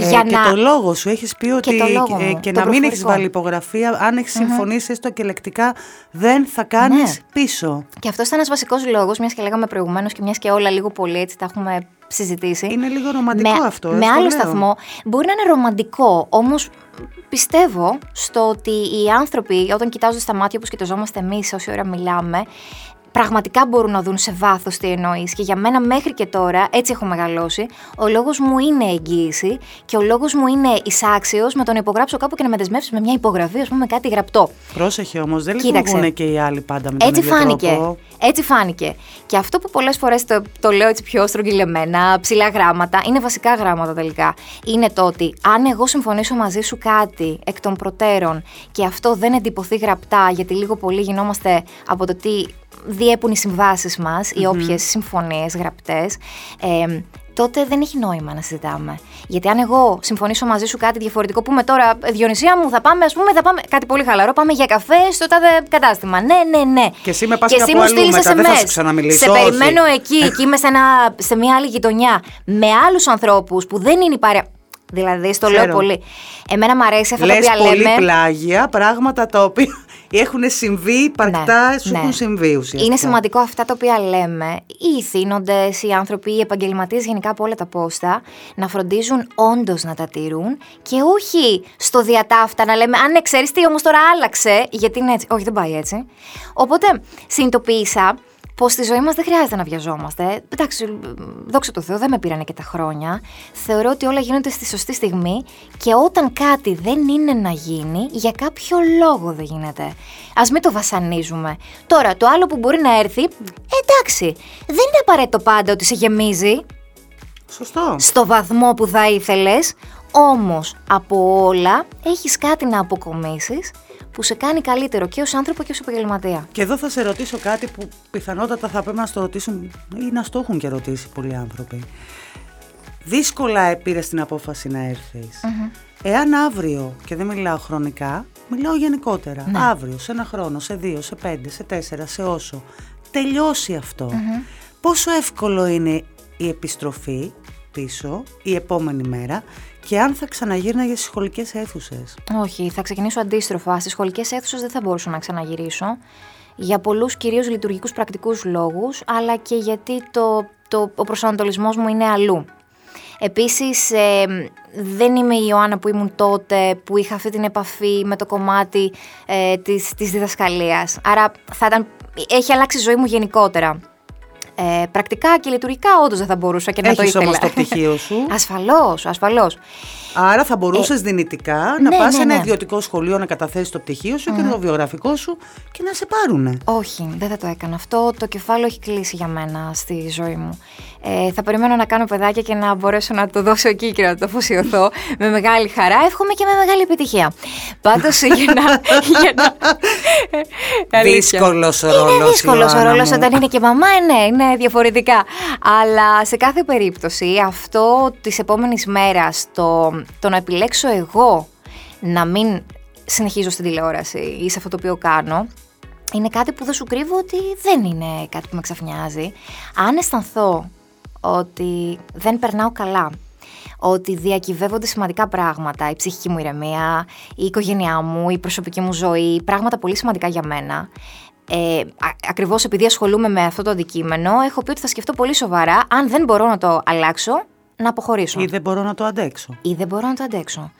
ε, για και το λόγο σου έχεις πει ότι και, ε, και να μην έχεις βάλει υπογραφή, αν έχεις συμφωνήσει έστω και λεκτικά, δεν θα κάνεις ναι. πίσω. Και αυτός ήταν ένας βασικός λόγος, μιας και λέγαμε προηγουμένως και μιας και όλα λίγο πολύ έτσι τα έχουμε συζητήσει. Είναι λίγο ρομαντικό αυτό. Με άλλο σταθμό. Μπορεί να είναι ρομαντικό, όμως πιστεύω στο ότι οι άνθρωποι όταν κοιτάζουν στα μάτια όπως κοιταζόμαστε εμείς όση ώρα μιλάμε πραγματικά μπορούν να δουν σε βάθος τι εννοείς. Και για μένα μέχρι και τώρα, έτσι έχω μεγαλώσει, ο λόγος μου είναι εγγύηση και ο λόγος μου είναι εισάξιος με το να υπογράψω κάπου και να με δεσμεύσεις με μια υπογραφή, ας πούμε, με κάτι γραπτό. Πρόσεχε όμως, δεν λειτουργούν και οι άλλοι πάντα με τον έτσι ίδιο φάνηκε. Τρόπο. Έτσι φάνηκε. Και αυτό που πολλές φορές το, το λέω έτσι πιο στρογγυλεμένα, ψηλά γράμματα, είναι βασικά γράμματα τελικά. Είναι το ότι αν εγώ συμφωνήσω μαζί σου κάτι εκ των προτέρων και αυτό δεν εντυπωθεί γραπτά, γιατί λίγο πολύ γινόμαστε από το τι διέπουν οι συμβάσεις μας, mm-hmm. οι όποιες συμφωνίες γραπτές, ε, τότε δεν έχει νόημα να συζητάμε. Γιατί αν εγώ συμφωνήσω μαζί σου κάτι διαφορετικό, πούμε τώρα, Διονυσία μου, θα πάμε, ας πούμε, θα πάμε κάτι πολύ χαλαρό, πάμε για καφέ στο τάδε κατάστημα. Ναι, ναι, ναι. Και εσύ με πας κάπου αλλού μετά, δεν θα σου ξαναμιλήσω. Σε περιμένω εκεί και είμαι σε, ένα, σε μια άλλη γειτονιά με άλλους ανθρώπους που δεν είναι η παρέα. Δηλαδή, στο λέω πολύ. Εμένα μου αρέσει αυτό Λες τα οποία πολύ πλάγια, πράγματα τα οποία έχουν συμβεί, παρκτά ναι, σου ναι. έχουν συμβεί ουσιαστικά. Είναι σημαντικό αυτά τα οποία λέμε, οι ηθήνοντες, οι άνθρωποι, οι επαγγελματίες γενικά από όλα τα πόστα, να φροντίζουν όντως να τα τηρούν και όχι στο διατάφτα να λέμε Αν ναι, ξέρεις τι, όμως τώρα άλλαξε, γιατί είναι έτσι. Όχι, δεν πάει έτσι. Οπότε συνειδητοποίησα πω στη ζωή μας δεν χρειάζεται να βιαζόμαστε. Εντάξει, δόξα τω Θεώ, δεν με πήρανε και τα χρόνια. Θεωρώ ότι όλα γίνονται στη σωστή στιγμή και όταν κάτι δεν είναι να γίνει, για κάποιο λόγο δεν γίνεται. Α μην το βασανίζουμε. Τώρα, το άλλο που μπορεί να έρθει, εντάξει, δεν είναι απαραίτητο πάντα ότι σε γεμίζει. Σωστό. Στο βαθμό που θα ήθελες, όμως από όλα έχεις κάτι να αποκομίσεις που σε κάνει καλύτερο και ως άνθρωπο και ως επαγγελματία. Και εδώ θα σε ρωτήσω κάτι που πιθανότατα θα πρέπει να στο ρωτήσουν ή να στο έχουν και ρωτήσει πολλοί άνθρωποι. Δύσκολα πήρε την απόφαση να ερθει Εάν αύριο, και δεν μιλάω χρονικά, μιλάω γενικότερα, ναι. αύριο, σε ένα χρόνο, σε δύο, σε πέντε, σε τέσσερα, σε όσο, τελειώσει πόσο εύκολο είναι η επιστροφή πίσω η επόμενη μέρα και αν θα ξαναγύρναγε στις σχολικές αίθουσες. Όχι, θα ξεκινήσω αντίστροφα. Στις σχολικές αίθουσες δεν θα μπορούσα να ξαναγυρίσω. Για πολλούς κυρίως λειτουργικούς πρακτικούς λόγους, αλλά και γιατί το, το, ο προσανατολισμός μου είναι αλλού. Επίσης ε, δεν είμαι η Ιωάννα που ήμουν τότε που είχα αυτή την επαφή με το κομμάτι ε, της, της διδασκαλίας. Άρα θα ήταν, έχει αλλάξει η ζωή μου γενικότερα. Ε, πρακτικά και λειτουργικά όντως δεν θα μπορούσα και να Έχεις το ήθελα. Έχεις όμως το πτυχίο σου. ασφαλώς, ασφαλώς. Άρα θα μπορούσες ε, δυνητικά να ναι, πας σε ναι, ένα ναι. ιδιωτικό σχολείο να καταθέσεις το πτυχίο σου και το βιογραφικό σου και να σε πάρουνε. Όχι, δεν θα το έκανα. Αυτό το κεφάλαιο έχει κλείσει για μένα στη ζωή μου. Ε, θα περιμένω να κάνω παιδάκια και να μπορέσω να το δώσω εκεί και να το αφοσιωθώ με μεγάλη χαρά. Εύχομαι και με μεγάλη επιτυχία. Πάντως για να. για να... Δύσκολος ο ρόλος. Είναι δύσκολος ο ρόλος όταν είναι και μαμά, ε, ναι, είναι διαφορετικά. Αλλά σε κάθε περίπτωση αυτό της επόμενης μέρας το το να επιλέξω εγώ να μην συνεχίζω στην τηλεόραση ή σε αυτό το οποίο κάνω, είναι κάτι που δεν σου κρύβω ότι δεν είναι κάτι που με ξαφνιάζει. Αν αισθανθώ ότι δεν περνάω καλά, ότι διακυβεύονται σημαντικά πράγματα, η ψυχική μου ηρεμία, η οικογένειά μου, η προσωπική μου ζωή, πράγματα πολύ σημαντικά για μένα. Ε, ακριβώς επειδή ασχολούμαι με αυτό το αντικείμενο, έχω πει ότι θα σκεφτώ πολύ σοβαρά αν δεν μπορώ να το αλλάξω, να αποχωρήσω. Ή δεν μπορώ να το αντέξω. Ή δεν μπορώ να το αντέξω.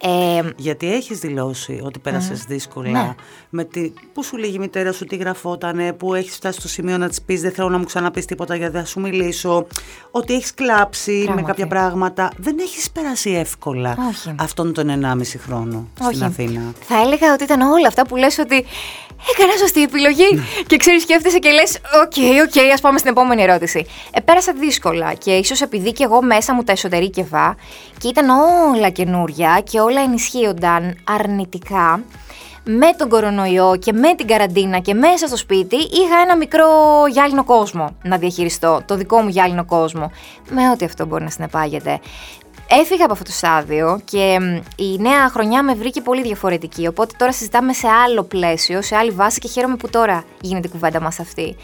Ε, Γιατί έχεις δηλώσει ότι πέρασες δύσκολα. Ναι. Με τη, που σου έλεγε η μητέρα σου, τι γραφότανε, που έχεις φτάσει στο σημείο να της πεις: Δεν θέλω να μου ξαναπείς τίποτα γιατί θα σου μιλήσω. Ότι έχεις κλάψει με κάποια πράγματα. Δεν έχεις περάσει εύκολα Όχι. αυτόν τον 1,5 χρόνο Όχι. στην Αθήνα. Θα έλεγα ότι ήταν όλα αυτά που λες ότι έκανα σωστή επιλογή. Ναι. και ξέρεις, σκέφτεσαι και λες: OK, OK, ας πάμε στην επόμενη ερώτηση. Ε, πέρασα δύσκολα και ίσως επειδή και εγώ μέσα μου τα εσωτερίκευα και ήταν όλα καινούρια και όλα ενισχύονταν αρνητικά. Με τον κορονοϊό και με την καραντίνα και μέσα στο σπίτι είχα ένα μικρό γυάλινο κόσμο να διαχειριστώ, το δικό μου γυάλινο κόσμο, με ό,τι αυτό μπορεί να συνεπάγεται. Έφυγα από αυτό το στάδιο και η νέα χρονιά με βρήκε πολύ διαφορετική. Οπότε τώρα συζητάμε σε άλλο πλαίσιο, σε άλλη βάση και χαίρομαι που τώρα γίνεται η κουβέντα μας αυτή.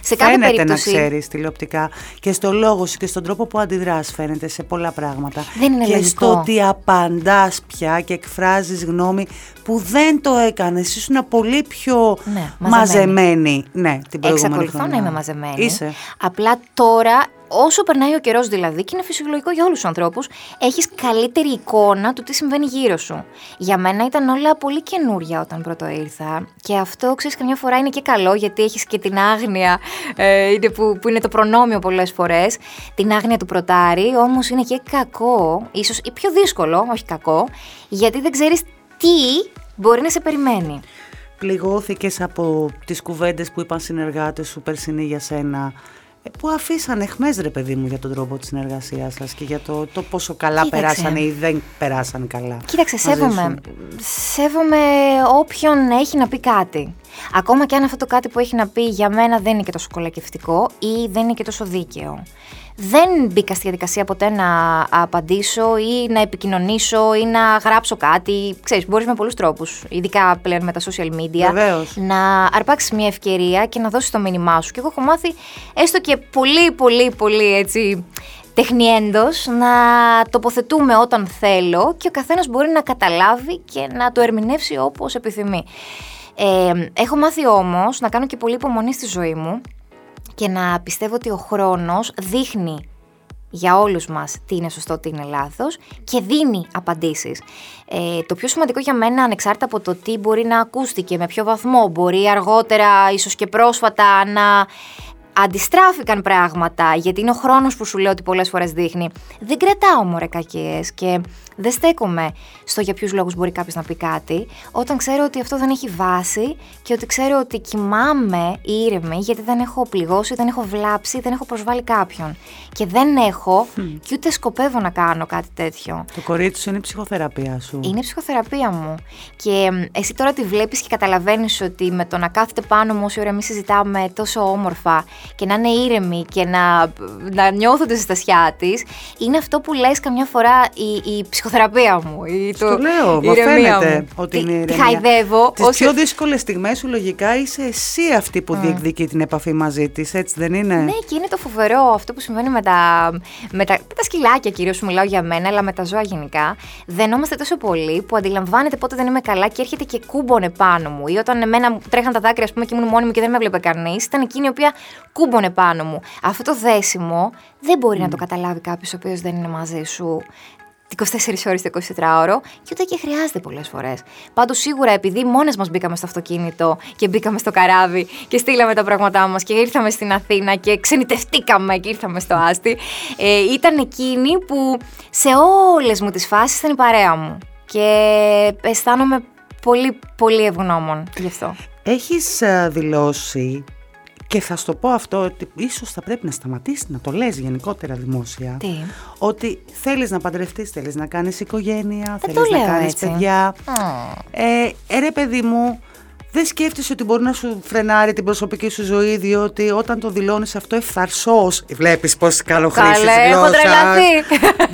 Σε κάθε φαίνεται περίπτωση. να ξέρεις τηλεοπτικά και στο λόγο σου και στον τρόπο που αντιδράς, φαίνεται σε πολλά πράγματα. Δεν είναι και λογικό. στο ότι απαντάς πια και εκφράζεις γνώμη που δεν το έκανες. Ήσουν πολύ πιο ναι, μαζεμένη. Ναι, την προηγούμενη Εξακολουθώ να είμαι μαζεμένη. Είσαι. Απλά τώρα όσο περνάει ο καιρός δηλαδή, και είναι φυσιολογικό για όλους τους ανθρώπους, έχεις καλύτερη εικόνα του τι συμβαίνει γύρω σου. Για μένα ήταν όλα πολύ καινούρια όταν πρώτο ήρθα. Και αυτό ξέρεις, καμιά φορά είναι και καλό, γιατί έχεις και την άγνοια, ε, που, που είναι το προνόμιο πολλές φορές. Την άγνοια του πρωτάρι, όμως είναι και κακό, ίσως ή πιο δύσκολο, όχι κακό, γιατί δεν ξέρεις τι μπορεί να σε περιμένει. Πληγώθηκες από τις κουβέντες που είπαν συνεργάτες σου περσινή για σένα ε, που αφήσαν εχμές ρε παιδί μου για τον τρόπο της συνεργασίας σας και για το, το πόσο καλά περάσανε ή δεν περάσαν καλά. Κοίταξε, σέβομαι, σέβομαι όποιον έχει να πει κάτι. Ακόμα και αν αυτό το κάτι που έχει να πει για μένα δεν είναι και τόσο κολακευτικό ή δεν είναι και τόσο δίκαιο δεν μπήκα στη διαδικασία ποτέ να απαντήσω ή να επικοινωνήσω ή να γράψω κάτι. Ξέρεις, μπορείς με πολλούς τρόπους, ειδικά πλέον με τα social media, Βεβαίως. να αρπάξεις μια ευκαιρία και να δώσεις το μήνυμά σου. Και εγώ έχω μάθει έστω και πολύ πολύ πολύ έτσι τεχνιέντος να τοποθετούμε όταν θέλω και ο καθένας μπορεί να καταλάβει και να το ερμηνεύσει όπως επιθυμεί. Ε, έχω μάθει όμως να κάνω και πολύ υπομονή στη ζωή μου και να πιστεύω ότι ο χρόνος δείχνει για όλους μας τι είναι σωστό, τι είναι λάθος και δίνει απαντήσεις. Ε, το πιο σημαντικό για μένα, ανεξάρτητα από το τι μπορεί να ακούστηκε, με ποιο βαθμό, μπορεί αργότερα, ίσως και πρόσφατα, να αντιστράφηκαν πράγματα, γιατί είναι ο χρόνος που σου λέω ότι πολλές φορές δείχνει. Δεν κρατάω μωρέ κακίες και δεν στέκομαι στο για ποιους λόγους μπορεί κάποιος να πει κάτι, όταν ξέρω ότι αυτό δεν έχει βάση και ότι ξέρω ότι κοιμάμαι ήρεμη γιατί δεν έχω πληγώσει, δεν έχω βλάψει, δεν έχω προσβάλει κάποιον. Και δεν έχω και ούτε σκοπεύω να κάνω κάτι τέτοιο. Το κορίτσι σου είναι η ψυχοθεραπεία σου. Είναι η ψυχοθεραπεία μου. Και εσύ τώρα τη βλέπεις και καταλαβαίνεις ότι με το να κάθεται πάνω μου όση ώρα εμείς συζητάμε τόσο όμορφα και να είναι ήρεμη και να, να νιώθω τη ζεστασιά της, είναι αυτό που λες καμιά φορά η, η ψυχοθεραπεία μου. Ή το, λέω, μα φαίνεται μου. ότι είναι ηρεμία. Τη χαϊδεύω. Τις πιο δύσκολες στιγμές σου λογικά είσαι εσύ αυτή που mm. διεκδικεί την επαφή μαζί της, έτσι δεν είναι; Ναι, και είναι το φοβερό αυτό που συμβαίνει με τα, με τα, με τα σκυλάκια κυρίως που μιλάω για μένα, αλλά με τα ζώα γενικά. Δενόμαστε τόσο πολύ που αντιλαμβάνεται πότε δεν είμαι καλά και έρχεται και κούμπονε πάνω μου. Ή όταν εμένα τρέχαν τα δάκρυα, ας πούμε, και ήμουν μόνη μου και δεν με έβλεπε κανείς, ήταν εκείνη η οποία κούμπονε πάνω μου. Αυτό το δέσιμο δεν μπορεί mm. να το καταλάβει κάποιος ο οποίος δεν είναι μαζί σου. 24 ώρες το 24ωρο και ούτε και χρειάζεται πολλές φορές. Πάντως, σίγουρα επειδή μόνες μας μπήκαμε στο αυτοκίνητο και μπήκαμε στο καράβι και στείλαμε τα πράγματά μας και ήρθαμε στην Αθήνα και ξενιτευτήκαμε και ήρθαμε στο Άστι, ε, ήταν εκείνη που σε όλες μου τις φάσεις ήταν η παρέα μου. Και αισθάνομαι πολύ, πολύ ευγνώμων γι' αυτό. Έχεις ε, δηλώσει και θα σου το πω αυτό ότι ίσως θα πρέπει να σταματήσεις να το λες γενικότερα δημόσια. Τι; Ότι θέλεις να παντρευτείς, θέλεις να κάνεις οικογένεια, Δεν θέλεις να κάνεις έτσι. παιδιά. Ε, ε, ρε παιδί μου, δεν σκέφτεσαι ότι μπορεί να σου φρενάρει την προσωπική σου ζωή, διότι όταν το δηλώνεις αυτό ευθαρσώ. Βλέπεις πώς καλοχρήσει γλώσσας.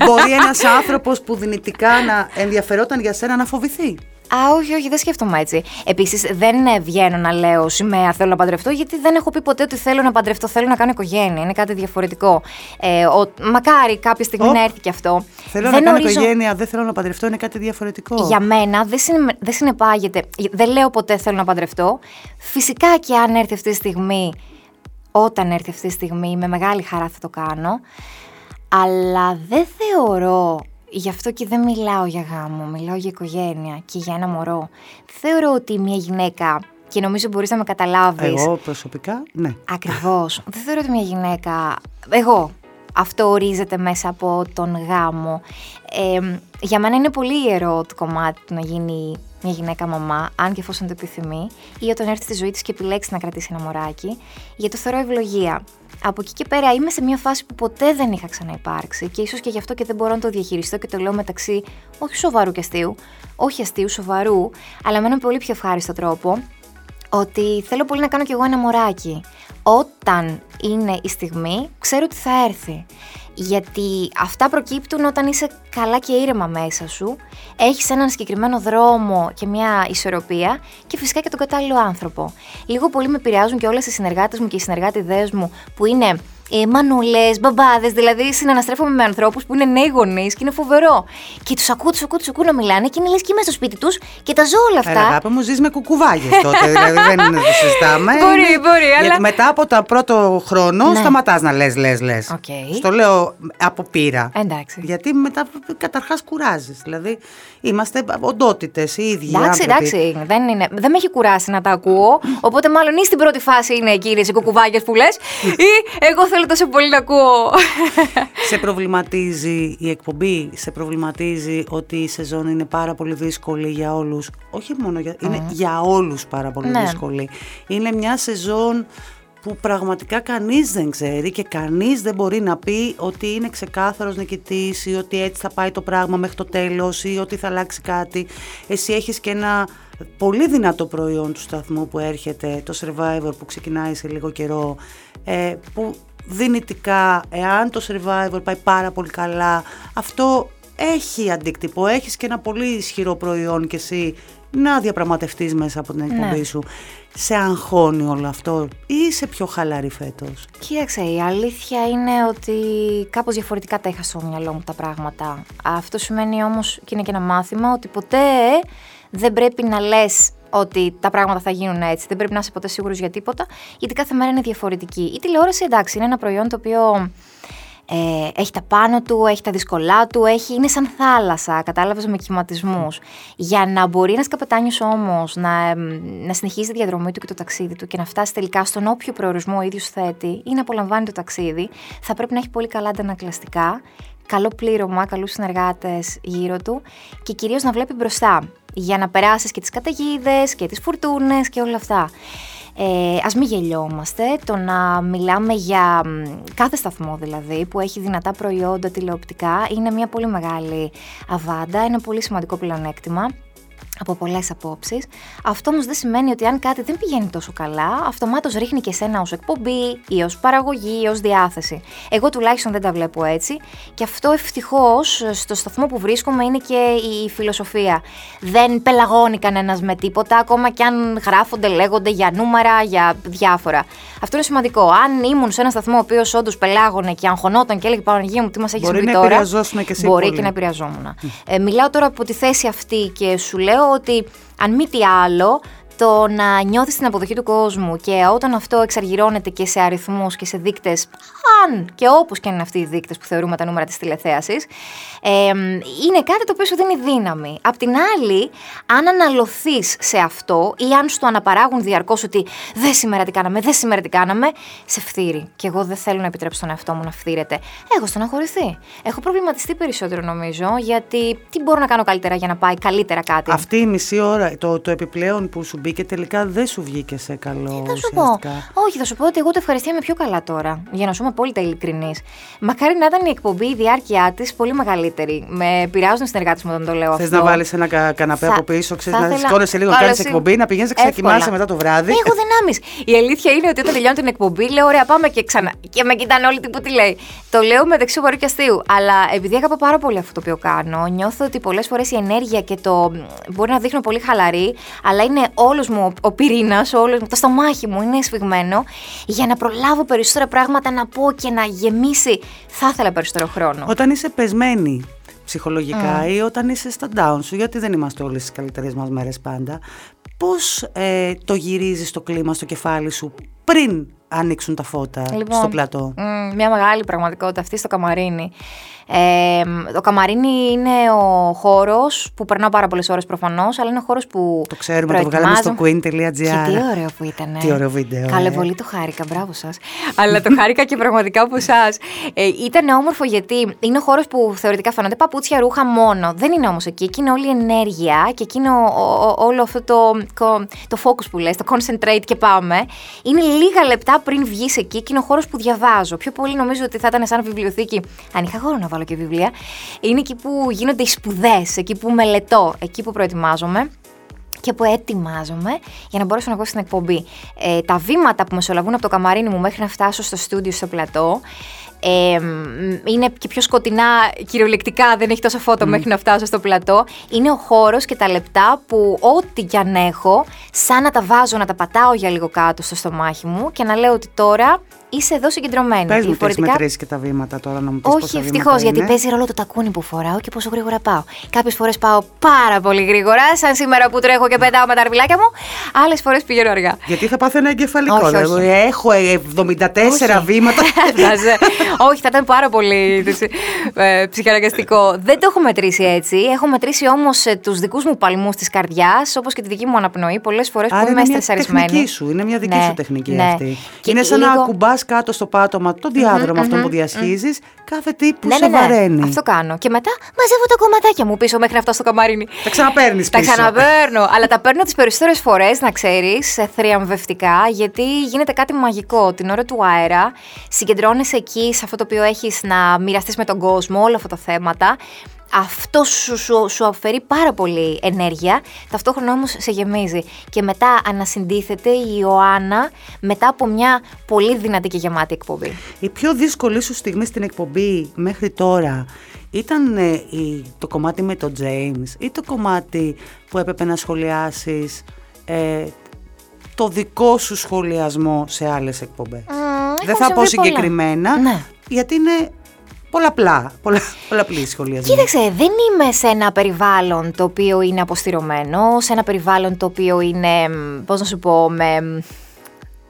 Μπορεί ένας άνθρωπος που δυνητικά να ενδιαφερόταν για σένα να φοβηθεί. Α, όχι, όχι, δεν σκέφτομαι έτσι. Επίσης, δεν βγαίνω να λέω σημαία θέλω να παντρευτώ, γιατί δεν έχω πει ποτέ ότι θέλω να παντρευτώ, θέλω να κάνω οικογένεια. Είναι κάτι διαφορετικό. Ε, ο, μακάρι κάποια στιγμή να έρθει και αυτό. Θέλω δεν να κάνω οικογένεια, δεν θέλω να παντρευτώ, είναι κάτι διαφορετικό. Για μένα δεν, συνε... δεν συνεπάγεται. Δεν λέω ποτέ θέλω να παντρευτώ. Φυσικά και αν έρθει αυτή τη στιγμή, όταν έρθει αυτή τη στιγμή, με μεγάλη χαρά θα το κάνω. Αλλά δεν θεωρώ Γι' αυτό και δεν μιλάω για γάμο, μιλάω για οικογένεια και για ένα μωρό. Θεωρώ ότι μια γυναίκα, και νομίζω μπορείς να με καταλάβεις... Εγώ προσωπικά, ναι. Ακριβώς. δεν θεωρώ ότι μια γυναίκα... Εγώ, αυτό ορίζεται μέσα από τον γάμο. Ε, για μένα είναι πολύ ιερό το κομμάτι του να γίνει μια γυναίκα μαμά, αν και εφόσον το επιθυμεί, ή όταν έρθει στη ζωή της και επιλέξει να κρατήσει ένα μωράκι, γιατί το θεωρώ ευλογία. Από εκεί και πέρα είμαι σε μια φάση που ποτέ δεν είχα ξαναυπάρξει και ίσως και γι' αυτό και δεν μπορώ να το διαχειριστώ και το λέω μεταξύ όχι σοβαρού και αστείου, όχι αστείου, σοβαρού, αλλά με έναν πολύ πιο ευχάριστο τρόπο, ότι θέλω πολύ να κάνω κι εγώ ένα μωράκι. Όταν είναι η στιγμή, ξέρω ότι θα έρθει. Γιατί αυτά προκύπτουν όταν είσαι καλά και ήρεμα μέσα σου, έχεις έναν συγκεκριμένο δρόμο και μια ισορροπία και φυσικά και τον κατάλληλο άνθρωπο. Λίγο πολύ με επηρεάζουν και όλες οι συνεργάτες μου και οι συνεργάτηδές μου που είναι ε, μανούλες, μπαμπάδες, δηλαδή συναναστρέφομαι με ανθρώπους που είναι νέοι γονείς και είναι φοβερό. Και τους ακούω, τους ακούω, τους ακούω να μιλάνε και είναι λες και είμαι στο σπίτι τους και τα ζω όλα αυτά. Έλα, αγάπη μου, ζεις με κουκουβάγες τότε. δηλαδή δεν είναι το συζητάμε. μπορεί, μπορεί. Αλλά... Γιατί μετά από το πρώτο χρόνο ναι. σταματάς να λες, λες, λες. Okay. Στο λέω από πείρα. Εντάξει. Γιατί μετά καταρχάς κουράζεις. Δηλαδή είμαστε οντότητες οι ίδιοι. Εντάξει, εντάξει. Δεν, είναι, δεν με έχει κουράσει να τα ακούω. Οπότε μάλλον ή στην πρώτη φάση είναι εκείνε οι κουκουβάγες που λες, ή εγώ θέλω τόσο πολύ να ακούω. Σε προβληματίζει η εκπομπή, σε προβληματίζει ότι η σεζόν είναι πάρα πολύ δύσκολη για όλους; Όχι μόνο για... Είναι για όλους πάρα πολύ ναι. δύσκολη. Είναι μια σεζόν που πραγματικά κανείς δεν ξέρει και κανείς δεν μπορεί να πει ότι είναι ξεκάθαρος νικητής ή ότι έτσι θα πάει το πράγμα μέχρι το τέλος ή ότι θα αλλάξει κάτι. Εσύ έχεις και ένα πολύ δυνατό προϊόν του σταθμού που έρχεται, το Survivor που ξεκινάει σε λίγο καιρό, ε, που δυνητικά, εάν το survivor πάει πάρα πολύ καλά, αυτό έχει αντίκτυπο. Έχεις και ένα πολύ ισχυρό προϊόν και εσύ να διαπραγματευτείς μέσα από την εκπομπή ναι. σου. Σε αγχώνει όλο αυτό ή είσαι πιο χαλαρή φέτος; Κοίταξε, η αλήθεια είναι ότι κάπως διαφορετικά τα είχα στο μυαλό μου τα πράγματα. Αυτό σημαίνει όμως και είναι και ένα μάθημα ότι ποτέ δεν πρέπει να λες ότι τα πράγματα θα γίνουν έτσι. Δεν πρέπει να είσαι ποτέ σίγουρος για τίποτα, γιατί κάθε μέρα είναι διαφορετική. Η τηλεόραση, εντάξει, είναι ένα προϊόν το οποίο Ε, έχει τα πάνω του, έχει τα δύσκολά του, έχει, είναι σαν θάλασσα, κατάλαβες με κυματισμούς. Για να μπορεί ένας καπετάνιος όμως να, να συνεχίσει τη διαδρομή του και το ταξίδι του και να φτάσει τελικά στον όποιο προορισμό ο ίδιος θέτει ή να απολαμβάνει το ταξίδι, θα πρέπει να έχει πολύ καλά αντανακλαστικά, καλό πλήρωμα, καλούς συνεργάτες γύρω του και κυρίως να βλέπει μπροστά για να περάσεις και τις καταιγίδες και τις φουρτούνες και όλα αυτά. Ε, ας μην γελιόμαστε, το να μιλάμε για κάθε σταθμό δηλαδή που έχει δυνατά προϊόντα τηλεοπτικά είναι μια πολύ μεγάλη αβάντα, ένα πολύ σημαντικό πλεονέκτημα από πολλές απόψεις. Αυτό όμως δεν σημαίνει ότι αν κάτι δεν πηγαίνει τόσο καλά, αυτομάτως ρίχνει και εσένα ως εκπομπή ή ως παραγωγή ή ως διάθεση. Εγώ τουλάχιστον δεν τα βλέπω έτσι και αυτό ευτυχώς στο σταθμό που βρίσκομαι είναι και η φιλοσοφία. Δεν πελαγώνει κανένας με τίποτα, ακόμα και αν γράφονται, λέγονται για νούμερα, για διάφορα. Αυτό είναι σημαντικό. Αν ήμουν σε ένα σταθμό ο οποίος όντως πελάγωνε και αγχωνόταν και έλεγε Παναγία μου τι μας έχεις συμβεί τώρα. Και μπορεί και να επηρεαζόμουν. Ε, μιλάω τώρα από τη θέση αυτή και σου λέω ότι αν μη τι άλλο, το να νιώθεις την αποδοχή του κόσμου και όταν αυτό εξαργυρώνεται και σε αριθμούς και σε δείκτες, αν και όπως και είναι αυτοί οι δείκτες που θεωρούμε τα νούμερα της τηλεθέασης, ε, είναι κάτι το οποίο σου δίνει δύναμη. Απ' την άλλη, αν αναλωθείς σε αυτό ή αν σου το αναπαράγουν διαρκώς ότι δεν σήμερα τι κάναμε, δεν σήμερα τι κάναμε, σε φθύρει. Και εγώ δεν θέλω να επιτρέψω τον εαυτό μου να φθύρεται. Έχω στεναχωρηθεί. Έχω προβληματιστεί περισσότερο νομίζω, γιατί τι μπορώ να κάνω καλύτερα για να πάει καλύτερα κάτι; Αυτή η μισή ώρα, το, το επιπλέον που σου και τελικά δεν σου βγήκε σε καλό. Θα σου πω; Όχι, θα σου πω ότι εγώ το ευχαριστήθηκα πιο καλά τώρα. Για να σου είμαι απόλυτα ειλικρινής. Μακάρι να ήταν η εκπομπή η διάρκεια της πολύ μεγαλύτερη. Με πειράζουν οι συνεργάτες μου όταν το λέω Θες αυτό. Θε να βάλεις ένα κα, καναπέ θα... από πίσω, ξέρεις να σηκώνεσαι λίγο, να κάνεις εκπομπή, να πηγαίνεις να ξεκοιμάσαι μετά το βράδυ. Έχω δυνάμεις. Η αλήθεια είναι ότι όταν τελειώνω την εκπομπή, λέω ωραία, πάμε και ξανά. Και με κοιτάνε όλοι τι που τι λέει. Το λέω μεταξύ βαρύ και αστείου. Αλλά επειδή αγαπώ πάρα πολύ αυτό το οποίο κάνω, νιώθω ότι πολλές φορές η ενέργεια και το. Μπορεί να δείχνω πολύ χαλαρή, αλλά είναι όλο μου ο πυρήνας, όλος το στομάχι μου είναι σφιγμένο για να προλάβω περισσότερα πράγματα να πω και να γεμίσει. Θα ήθελα περισσότερο χρόνο. Όταν είσαι πεσμένη ψυχολογικά ή όταν είσαι στα down σου, γιατί δεν είμαστε όλες στις καλύτερες μας μέρες πάντα, πώς ε, το γυρίζεις το κλίμα στο κεφάλι σου πριν ανοίξουν τα φώτα λοιπόν, στο πλατό; μια μεγάλη πραγματικότητα αυτή στο καμαρίνι. Ε, το καμαρίνι είναι ο χώρος που περνάω πάρα πολλές ώρες προφανώς, αλλά είναι ο χώρος που. Το ξέρουμε, το βγάλαμε στο queen.gr. Και τι ωραίο που ήταν. Τι ωραίο βίντεο. Καλέ, ε. πολύ το χάρηκα, μπράβο σας. αλλά το χάρηκα και πραγματικά από εσάς. Ε, ήταν όμορφο γιατί είναι ο χώρος που θεωρητικά φαίνονται παπούτσια, ρούχα μόνο. Δεν είναι όμως εκεί. Εκεί είναι όλη η ενέργεια και εκεί είναι όλο αυτό το, το focus που λες, το concentrate και πάμε. Είναι λίγα λεπτά πριν βγεις εκεί και είναι ο χώρος που διαβάζω. Πιο πολύ νομίζω ότι θα ήταν σαν βιβλιοθήκη. Αν είχα χώρο να βάλω και βιβλία. Είναι εκεί που γίνονται οι σπουδές, εκεί που μελετώ, εκεί που προετοιμάζομαι και που ετοιμάζομαι για να μπορέσω να βγω στην εκπομπή. Ε, τα βήματα που μεσολαβούν από το καμαρίνι μου μέχρι να φτάσω στο στούντιο στο πλατό ε, είναι και πιο σκοτεινά κυριολεκτικά, δεν έχει τόσο φώτο μέχρι να φτάσω στο πλατό. Είναι ο χώρος και τα λεπτά που ό,τι κι αν έχω, σαν να τα βάζω, να τα πατάω για λίγο κάτω στο στομάχι μου και να λέω ότι τώρα είσαι εδώ συγκεντρωμένη. Πες μου Διαφορετικά... μετρήσει και τα βήματα τώρα να μου πεις Όχι ευτυχώς, γιατί παίζει ρόλο το τακούνι που φοράω και πόσο γρήγορα πάω. Κάποιες φορές πάω πάρα πολύ γρήγορα, σαν σήμερα που τρέχω και πετάω με τα αρβιλάκια μου. Άλλες φορές πηγαίνω αργά. Γιατί θα πάθω ένα εγκεφαλικό. Όχι, όχι. Έχω 74 βήματα. όχι, θα ήταν πάρα πολύ ε, ψυχαναγκαστικό. Δεν το έχω μετρήσει έτσι. Έχω μετρήσει όμως ε, τους δικούς μου παλμούς της καρδιάς, όπως και τη δική μου αναπνοή, πολλές φορές που είμαι στρεσαρισμένη. Είναι μια δική σου τεχνική ναι. αυτή. Είναι σαν να ακουμπάς κάτω στο πάτωμα το διάδρομο αυτό που διασχίζεις, κάθε τι που ναι, σε ναι, ναι. βαραίνει. Αυτό κάνω. Και μετά μαζεύω τα κομματάκια μου πίσω μέχρι να στο καμαρίνι. Τα ξαναπέρνει πίσω. Τα ξαναπέρνω. αλλά τα παίρνω τις περισσότερες φορές, να ξέρεις, θριαμβευτικά, γιατί γίνεται κάτι μαγικό. Την ώρα του αέρα συγκεντρώνεσαι εκεί σε αυτό το οποίο έχεις να μοιραστείς με τον κόσμο, όλα αυτά τα θέματα αυτό σου, σου, σου αφαιρεί πάρα πολύ ενέργεια, ταυτόχρονα όμως σε γεμίζει. Και μετά ανασυντίθεται η Ιωάννα μετά από μια πολύ δυνατή και γεμάτη εκπομπή. Η πιο δύσκολη σου στιγμή στην εκπομπή μέχρι τώρα ήταν ε, η, το κομμάτι με τον James ή το κομμάτι που έπρεπε να σχολιάσεις ε, το δικό σου σχολιασμό σε άλλες εκπομπές; Δεν θα πω συγκεκριμένα, ναι. γιατί είναι Πολλαπλά, πολλα, πολλαπλή σχολιασμή. Κοίταξε, δεν είμαι σε ένα περιβάλλον το οποίο είναι αποστηρωμένο, σε ένα περιβάλλον το οποίο είναι, πώς να σου πω, με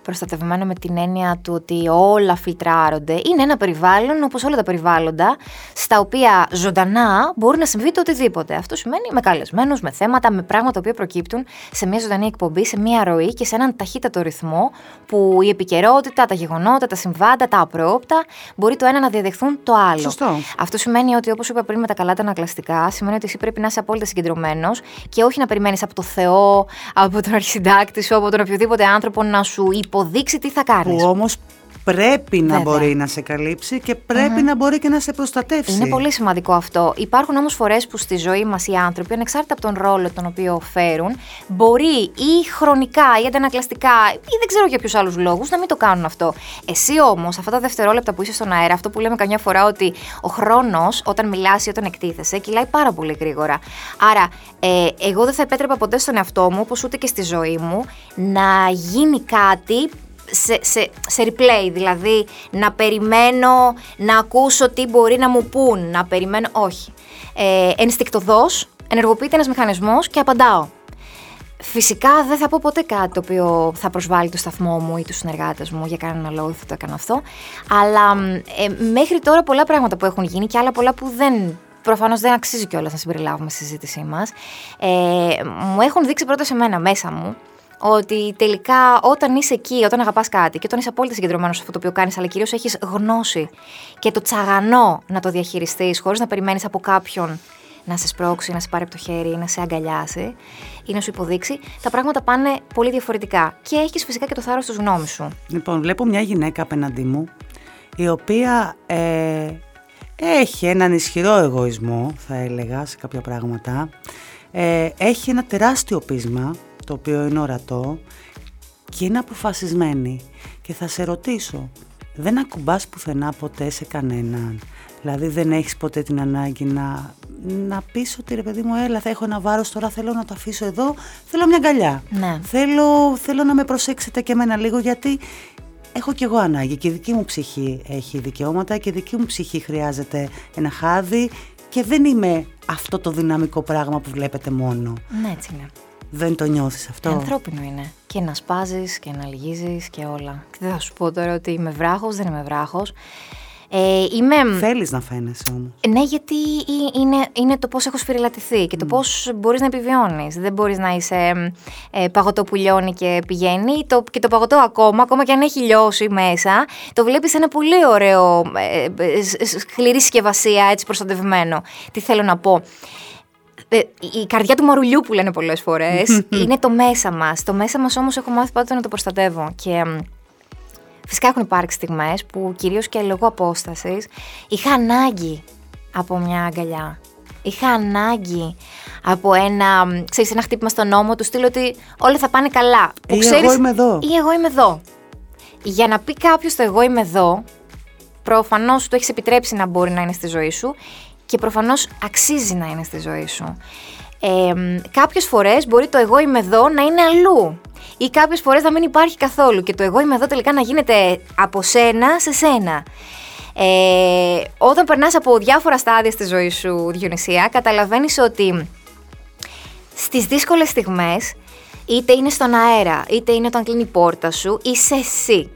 προστατευμένο με την έννοια του ότι όλα φιλτράρονται. Είναι ένα περιβάλλον, όπως όλα τα περιβάλλοντα, στα οποία ζωντανά μπορεί να συμβεί το οτιδήποτε. Αυτό σημαίνει με καλεσμένους, με θέματα, με πράγματα που προκύπτουν σε μια ζωντανή εκπομπή, σε μια ροή και σε έναν ταχύτατο ρυθμό που η επικαιρότητα, τα γεγονότα, τα συμβάντα, τα απρόοπτα μπορεί το ένα να διαδεχθούν το άλλο. Σωστό. Αυτό σημαίνει ότι, όπως είπα πριν με τα καλά τα ανακλαστικά, σημαίνει ότι εσύ πρέπει να είσαι απόλυτα συγκεντρωμένος και όχι να περιμένεις από το Θεό, από τον αρχισυντάκτη σου, από τον οποιοδήποτε άνθρωπο να σου υποδείξει τι θα κάνεις. Που όμως πρέπει να μπορεί να σε καλύψει και πρεπει να μπορεί και να σε προστατεύσει. Είναι πολύ σημαντικό αυτό. Υπάρχουν όμως φορές που στη ζωή μας οι άνθρωποι, ανεξάρτητα από τον ρόλο τον οποίο φέρουν, μπορεί ή χρονικά ή αντανακλαστικά ή δεν ξέρω για ποιους άλλους λόγους να μην το κάνουν αυτό. Εσύ όμως, αυτά τα δευτερόλεπτα που είσαι στον αέρα, αυτό που λέμε καμιά φορά ότι ο χρόνος όταν μιλάς ή όταν εκτίθεσαι, κυλάει πάρα πολύ γρήγορα. Άρα, ε, εγώ δεν θα επέτρεπα ποτέ στον εαυτό μου, όπως ούτε και στη ζωή μου, να γίνει κάτι σε, σε, σε replay, δηλαδή να περιμένω να ακούσω τι μπορεί να μου πούν, να περιμένω, όχι. Ε, ενστικτοδός, ενεργοποιείται ένας μηχανισμός και απαντάω. Φυσικά δεν θα πω ποτέ κάτι το οποίο θα προσβάλλει το σταθμό μου ή τους συνεργάτες μου για κανένα λόγο, δεν θα το έκανα αυτό. Αλλά ε, μέχρι τώρα πολλά πράγματα που έχουν γίνει και άλλα πολλά που δεν προφανώς δεν αξίζει κιόλας να συμπεριλάβουμε στη συζήτησή μας. Ε, μου έχουν δείξει πρώτα σε μένα μέσα μου ότι τελικά όταν είσαι εκεί, όταν αγαπάς κάτι και όταν είσαι απόλυτα συγκεντρωμένος σε αυτό το οποίο κάνεις, αλλά κυρίως έχεις γνώση και το τσαγανό να το διαχειριστείς χωρίς να περιμένεις από κάποιον να σε σπρώξει, να σε πάρει από το χέρι, να σε αγκαλιάσει ή να σου υποδείξει, τα πράγματα πάνε πολύ διαφορετικά. Και έχεις φυσικά και το θάρρος της γνώμης σου. Λοιπόν, βλέπω μια γυναίκα απέναντί μου, η οποία ε, έχει έναν ισχυρό εγωισμό, θα έλεγα, σε κάποια πράγματα. Ε, έχει ένα τεράστιο πείσμα το οποίο είναι ορατό και είναι αποφασισμένη. Και θα σε ρωτήσω, δεν ακουμπάς πουθενά ποτέ σε κανέναν; Δηλαδή δεν έχεις ποτέ την ανάγκη να, να πεις ότι ρε παιδί μου έλα θα έχω ένα βάρος τώρα θέλω να το αφήσω εδώ, θέλω μια αγκαλιά. Ναι. Θέλω, θέλω να με προσέξετε και εμένα λίγο γιατί έχω κι εγώ ανάγκη και η δική μου ψυχή έχει δικαιώματα και η δική μου ψυχή χρειάζεται ένα χάδι και δεν είμαι αυτό το δυναμικό πράγμα που βλέπετε μόνο. Ναι, έτσι είναι. Δεν το νιώθεις αυτό; Ανθρώπινο είναι. Και να σπάζεις και να λυγίζεις και όλα. Δεν θα σου πω τώρα ότι είμαι βράχος, δεν είμαι βράχος. Ε, είμαι... Θέλεις να φαίνεσαι όμως. Ναι, γιατί είναι, είναι το πώς έχω σφυριλατηθεί και το mm. πώς μπορείς να επιβιώνεις. Δεν μπορείς να είσαι ε, παγωτό που λιώνει και πηγαίνει το, και το παγωτό ακόμα, ακόμα και αν έχει λιώσει μέσα, το βλέπεις ένα πολύ ωραίο, ε, ε, σκληρή συσκευασία, έτσι προστατευμένο. Τι θέλω να πω; Ε, η καρδιά του μαρουλιού που λένε πολλές φορές είναι το μέσα μας. Το μέσα μας όμως έχω μάθει πάντα να το προστατεύω και φυσικά έχουν υπάρξει στιγμές που κυρίως και λόγω απόστασης είχα ανάγκη από μια αγκαλιά. Είχα ανάγκη από ένα, ξέρεις, ένα χτύπημα στον νόμο του στείλω ότι όλα θα πάνε καλά. Που ή ξέρεις, εγώ είμαι εδώ. Ή εγώ είμαι εδώ. Για να πει κάποιος το εγώ είμαι εδώ, προφανώς του έχεις επιτρέψει να μπορεί να είναι στη ζωή σου και προφανώς αξίζει να είναι στη ζωή σου. Ε, κάποιες φορές μπορεί το εγώ είμαι εδώ να είναι αλλού ή κάποιες φορές να μην υπάρχει καθόλου και το εγώ είμαι εδώ τελικά να γίνεται από σένα σε σένα. Ε, όταν περνάς από διάφορα στάδια στη ζωή σου, Διονυσία, καταλαβαίνεις ότι στις δύσκολες στιγμές, είτε είναι στον αέρα, είτε είναι όταν κλείνει η πόρτα σου, είσαι εσύ.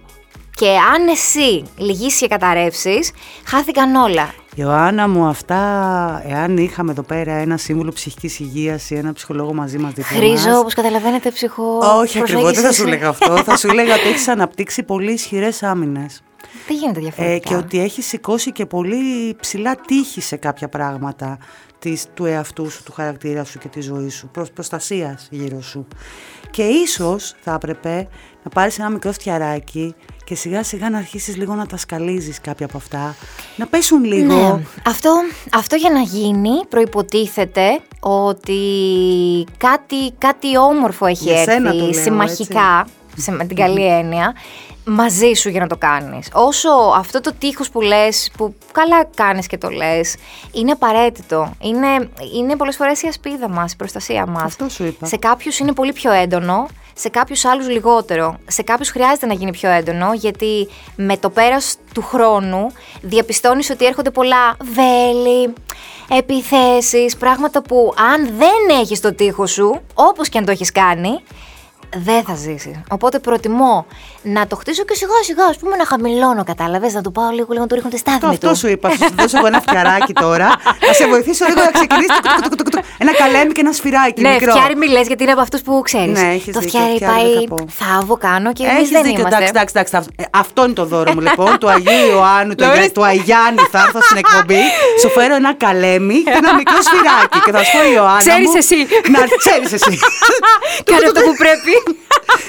Και αν εσύ λυγίσεις και καταρρεύσεις, χάθηκαν όλα. Ιωάννα μου, αυτά, εάν είχαμε εδώ πέρα ένα σύμβουλο ψυχικής υγείας ή ένα ψυχολόγο μαζί μας δίπλα. Χρήζω, όπως καταλαβαίνετε, ψυχο. Όχι ακριβώς, δεν θα σου λέγα αυτό. θα σου λέγα ότι έχεις αναπτύξει πολύ ισχυρές άμυνες. Δεν γίνεται διαφορετικά. Ε, και ότι έχεις σηκώσει και πολύ ψηλά τύχη σε κάποια πράγματα της, του εαυτού σου, του χαρακτήρα σου και της ζωής σου, προς προστασίας γύρω σου. Και ίσως θα έπρεπε να πάρεις ένα μικρό φτιαράκι και σιγά σιγά να αρχίσεις λίγο να τα σκαλίζεις κάποια από αυτά, να πέσουν λίγο. Ναι. Αυτό, αυτό για να γίνει προϋποτίθεται ότι κάτι, κάτι όμορφο έχει για έρθει συμμαχικά, με την καλή έννοια, μαζί σου για να το κάνεις. Όσο αυτό το τείχος που λες, που καλά κάνεις και το λες, είναι απαραίτητο. Είναι, είναι πολλές φορές η ασπίδα μας, η προστασία μας. Αυτό σου είπα. Σε κάποιους είναι πολύ πιο έντονο, σε κάποιους άλλους λιγότερο. Σε κάποιους χρειάζεται να γίνει πιο έντονο, γιατί με το πέρας του χρόνου διαπιστώνεις ότι έρχονται πολλά βέλη, επιθέσεις, πράγματα που αν δεν έχεις το τείχος σου, όπως και αν το έχεις κάνει, δεν θα ζήσεις. Οπότε προτιμώ να το χτίσω και σιγά σιγά, ας πούμε, να χαμηλώνω, κατάλαβες, να του πάω λίγο, λίγο να του ρίχνω τη στάθμη Το του. αυτό σου είπα. Θα σου δώσω εγώ ένα φτιαράκι τώρα. Θα σε βοηθήσω λίγο να ξεκινήσεις. Ένα καλέμι και ένα σφυράκι. Ναι, μικρό. φτιάρι μη λες, γιατί είναι από αυτούς που ξέρεις. Ναι, έχεις το δίκιο, φτιάρι φτιάρι πάει δεν θα πω. θάβο κάνω και εμείς Έχεις δεν δίκιο. είμαστε. Εντάξει, εντάξει, εντάξει. Ε, Αυτό είναι το δώρο μου λοιπόν. του Αγίου Ιωάννου, του, Λόρες. του Αγιάννη θα έρθω στην εκπομπή. Σου φέρω ένα καλέμι και ένα μικρό σφυράκι. Και θα σου πω Ιωάννα. Ξέρεις μου, εσύ. Να ξέρεις εσύ. Κάνε αυτό που πρέπει.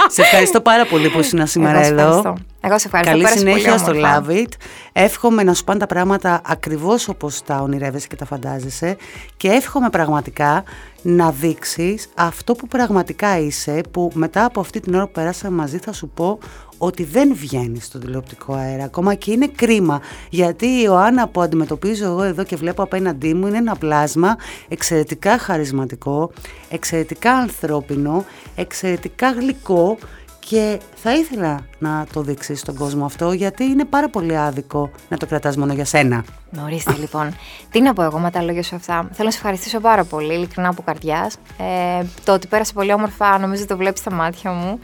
Σε ευχαριστώ πάρα πολύ που ήσουν σήμερα Εγώ σε εδώ. ευχαριστώ. Εγώ σε ευχαριστώ. Καλή πέρασε πολύ συνέχεια στο όμορφα. Love It. Εύχομαι να σου πάνε τα πράγματα ακριβώς όπως τα ονειρεύεσαι και τα φαντάζεσαι και εύχομαι πραγματικά να δείξεις αυτό που πραγματικά είσαι που μετά από αυτή την ώρα που περάσαμε μαζί θα σου πω ότι δεν βγαίνει στο τηλεοπτικό αέρα ακόμα και είναι κρίμα γιατί η Ιωάννα που αντιμετωπίζω εγώ εδώ και βλέπω απέναντί μου είναι ένα πλάσμα εξαιρετικά χαρισματικό, εξαιρετικά ανθρώπινο, εξαιρετικά γλυκό και θα ήθελα να το δείξεις στον κόσμο αυτό γιατί είναι πάρα πολύ άδικο να το κρατάς μόνο για σένα. Με ορίστε λοιπόν. Τι να πω εγώ με τα λόγια σου αυτά. Θέλω να σε ευχαριστήσω πάρα πολύ, ειλικρινά από καρδιάς. Ε, το ότι πέρασε πολύ όμορφα, νομίζω το βλέπεις στα μάτια μου.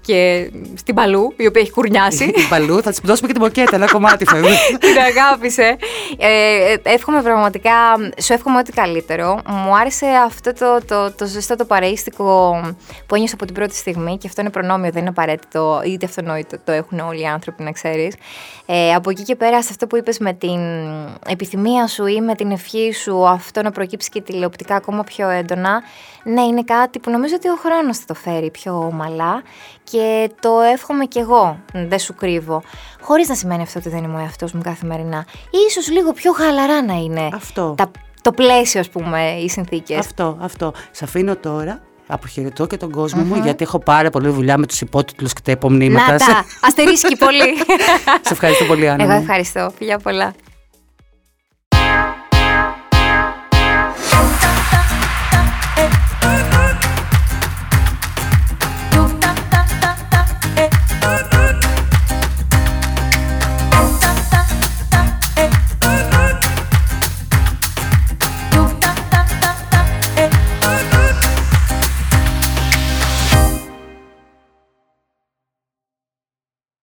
Και στην Παλού, η οποία έχει κουρνιάσει. Την παλού, θα της δώσουμε και την μποκέτα, ένα κομμάτι φεύγει. την αγάπησε. Ε, ε, εύχομαι πραγματικά, σου εύχομαι ό,τι καλύτερο. Μου άρεσε αυτό το, το, το ζεστό, το παρεΐστικο που ένιωσα από την πρώτη στιγμή και αυτό είναι προνόμιο, δεν είναι απαραίτητο, είτε αυτονόητο, το έχουν όλοι οι άνθρωποι να ξέρεις. Ε, από εκεί και πέρα, σε αυτό που είπες με την επιθυμία σου ή με την ευχή σου, αυτό να προκύψει και τηλεοπτικά ακόμα πιο έντονα, ναι, είναι κάτι που νομίζω ότι ο χρόνος θα το φέρει πιο ομαλά και το εύχομαι κι εγώ, δεν σου κρύβω. Χωρίς να σημαίνει αυτό ότι δεν είμαι ο εαυτός μου καθημερινά. Ίσως λίγο πιο χαλαρά να είναι Αυτό. τα, το πλαίσιο, ας πούμε, οι συνθήκες. Αυτό, αυτό. Σε αφήνω τώρα. Αποχαιρετώ και τον κοσμο μου γιατί έχω πάρα πολλή δουλειά με τους υπότιτλους και τα υπομνήματα. Να τα, αστερίσκει πολύ. Σε ευχαριστώ πολύ Άννα Εγώ μου. ευχαριστώ. Φιλιά πολλά.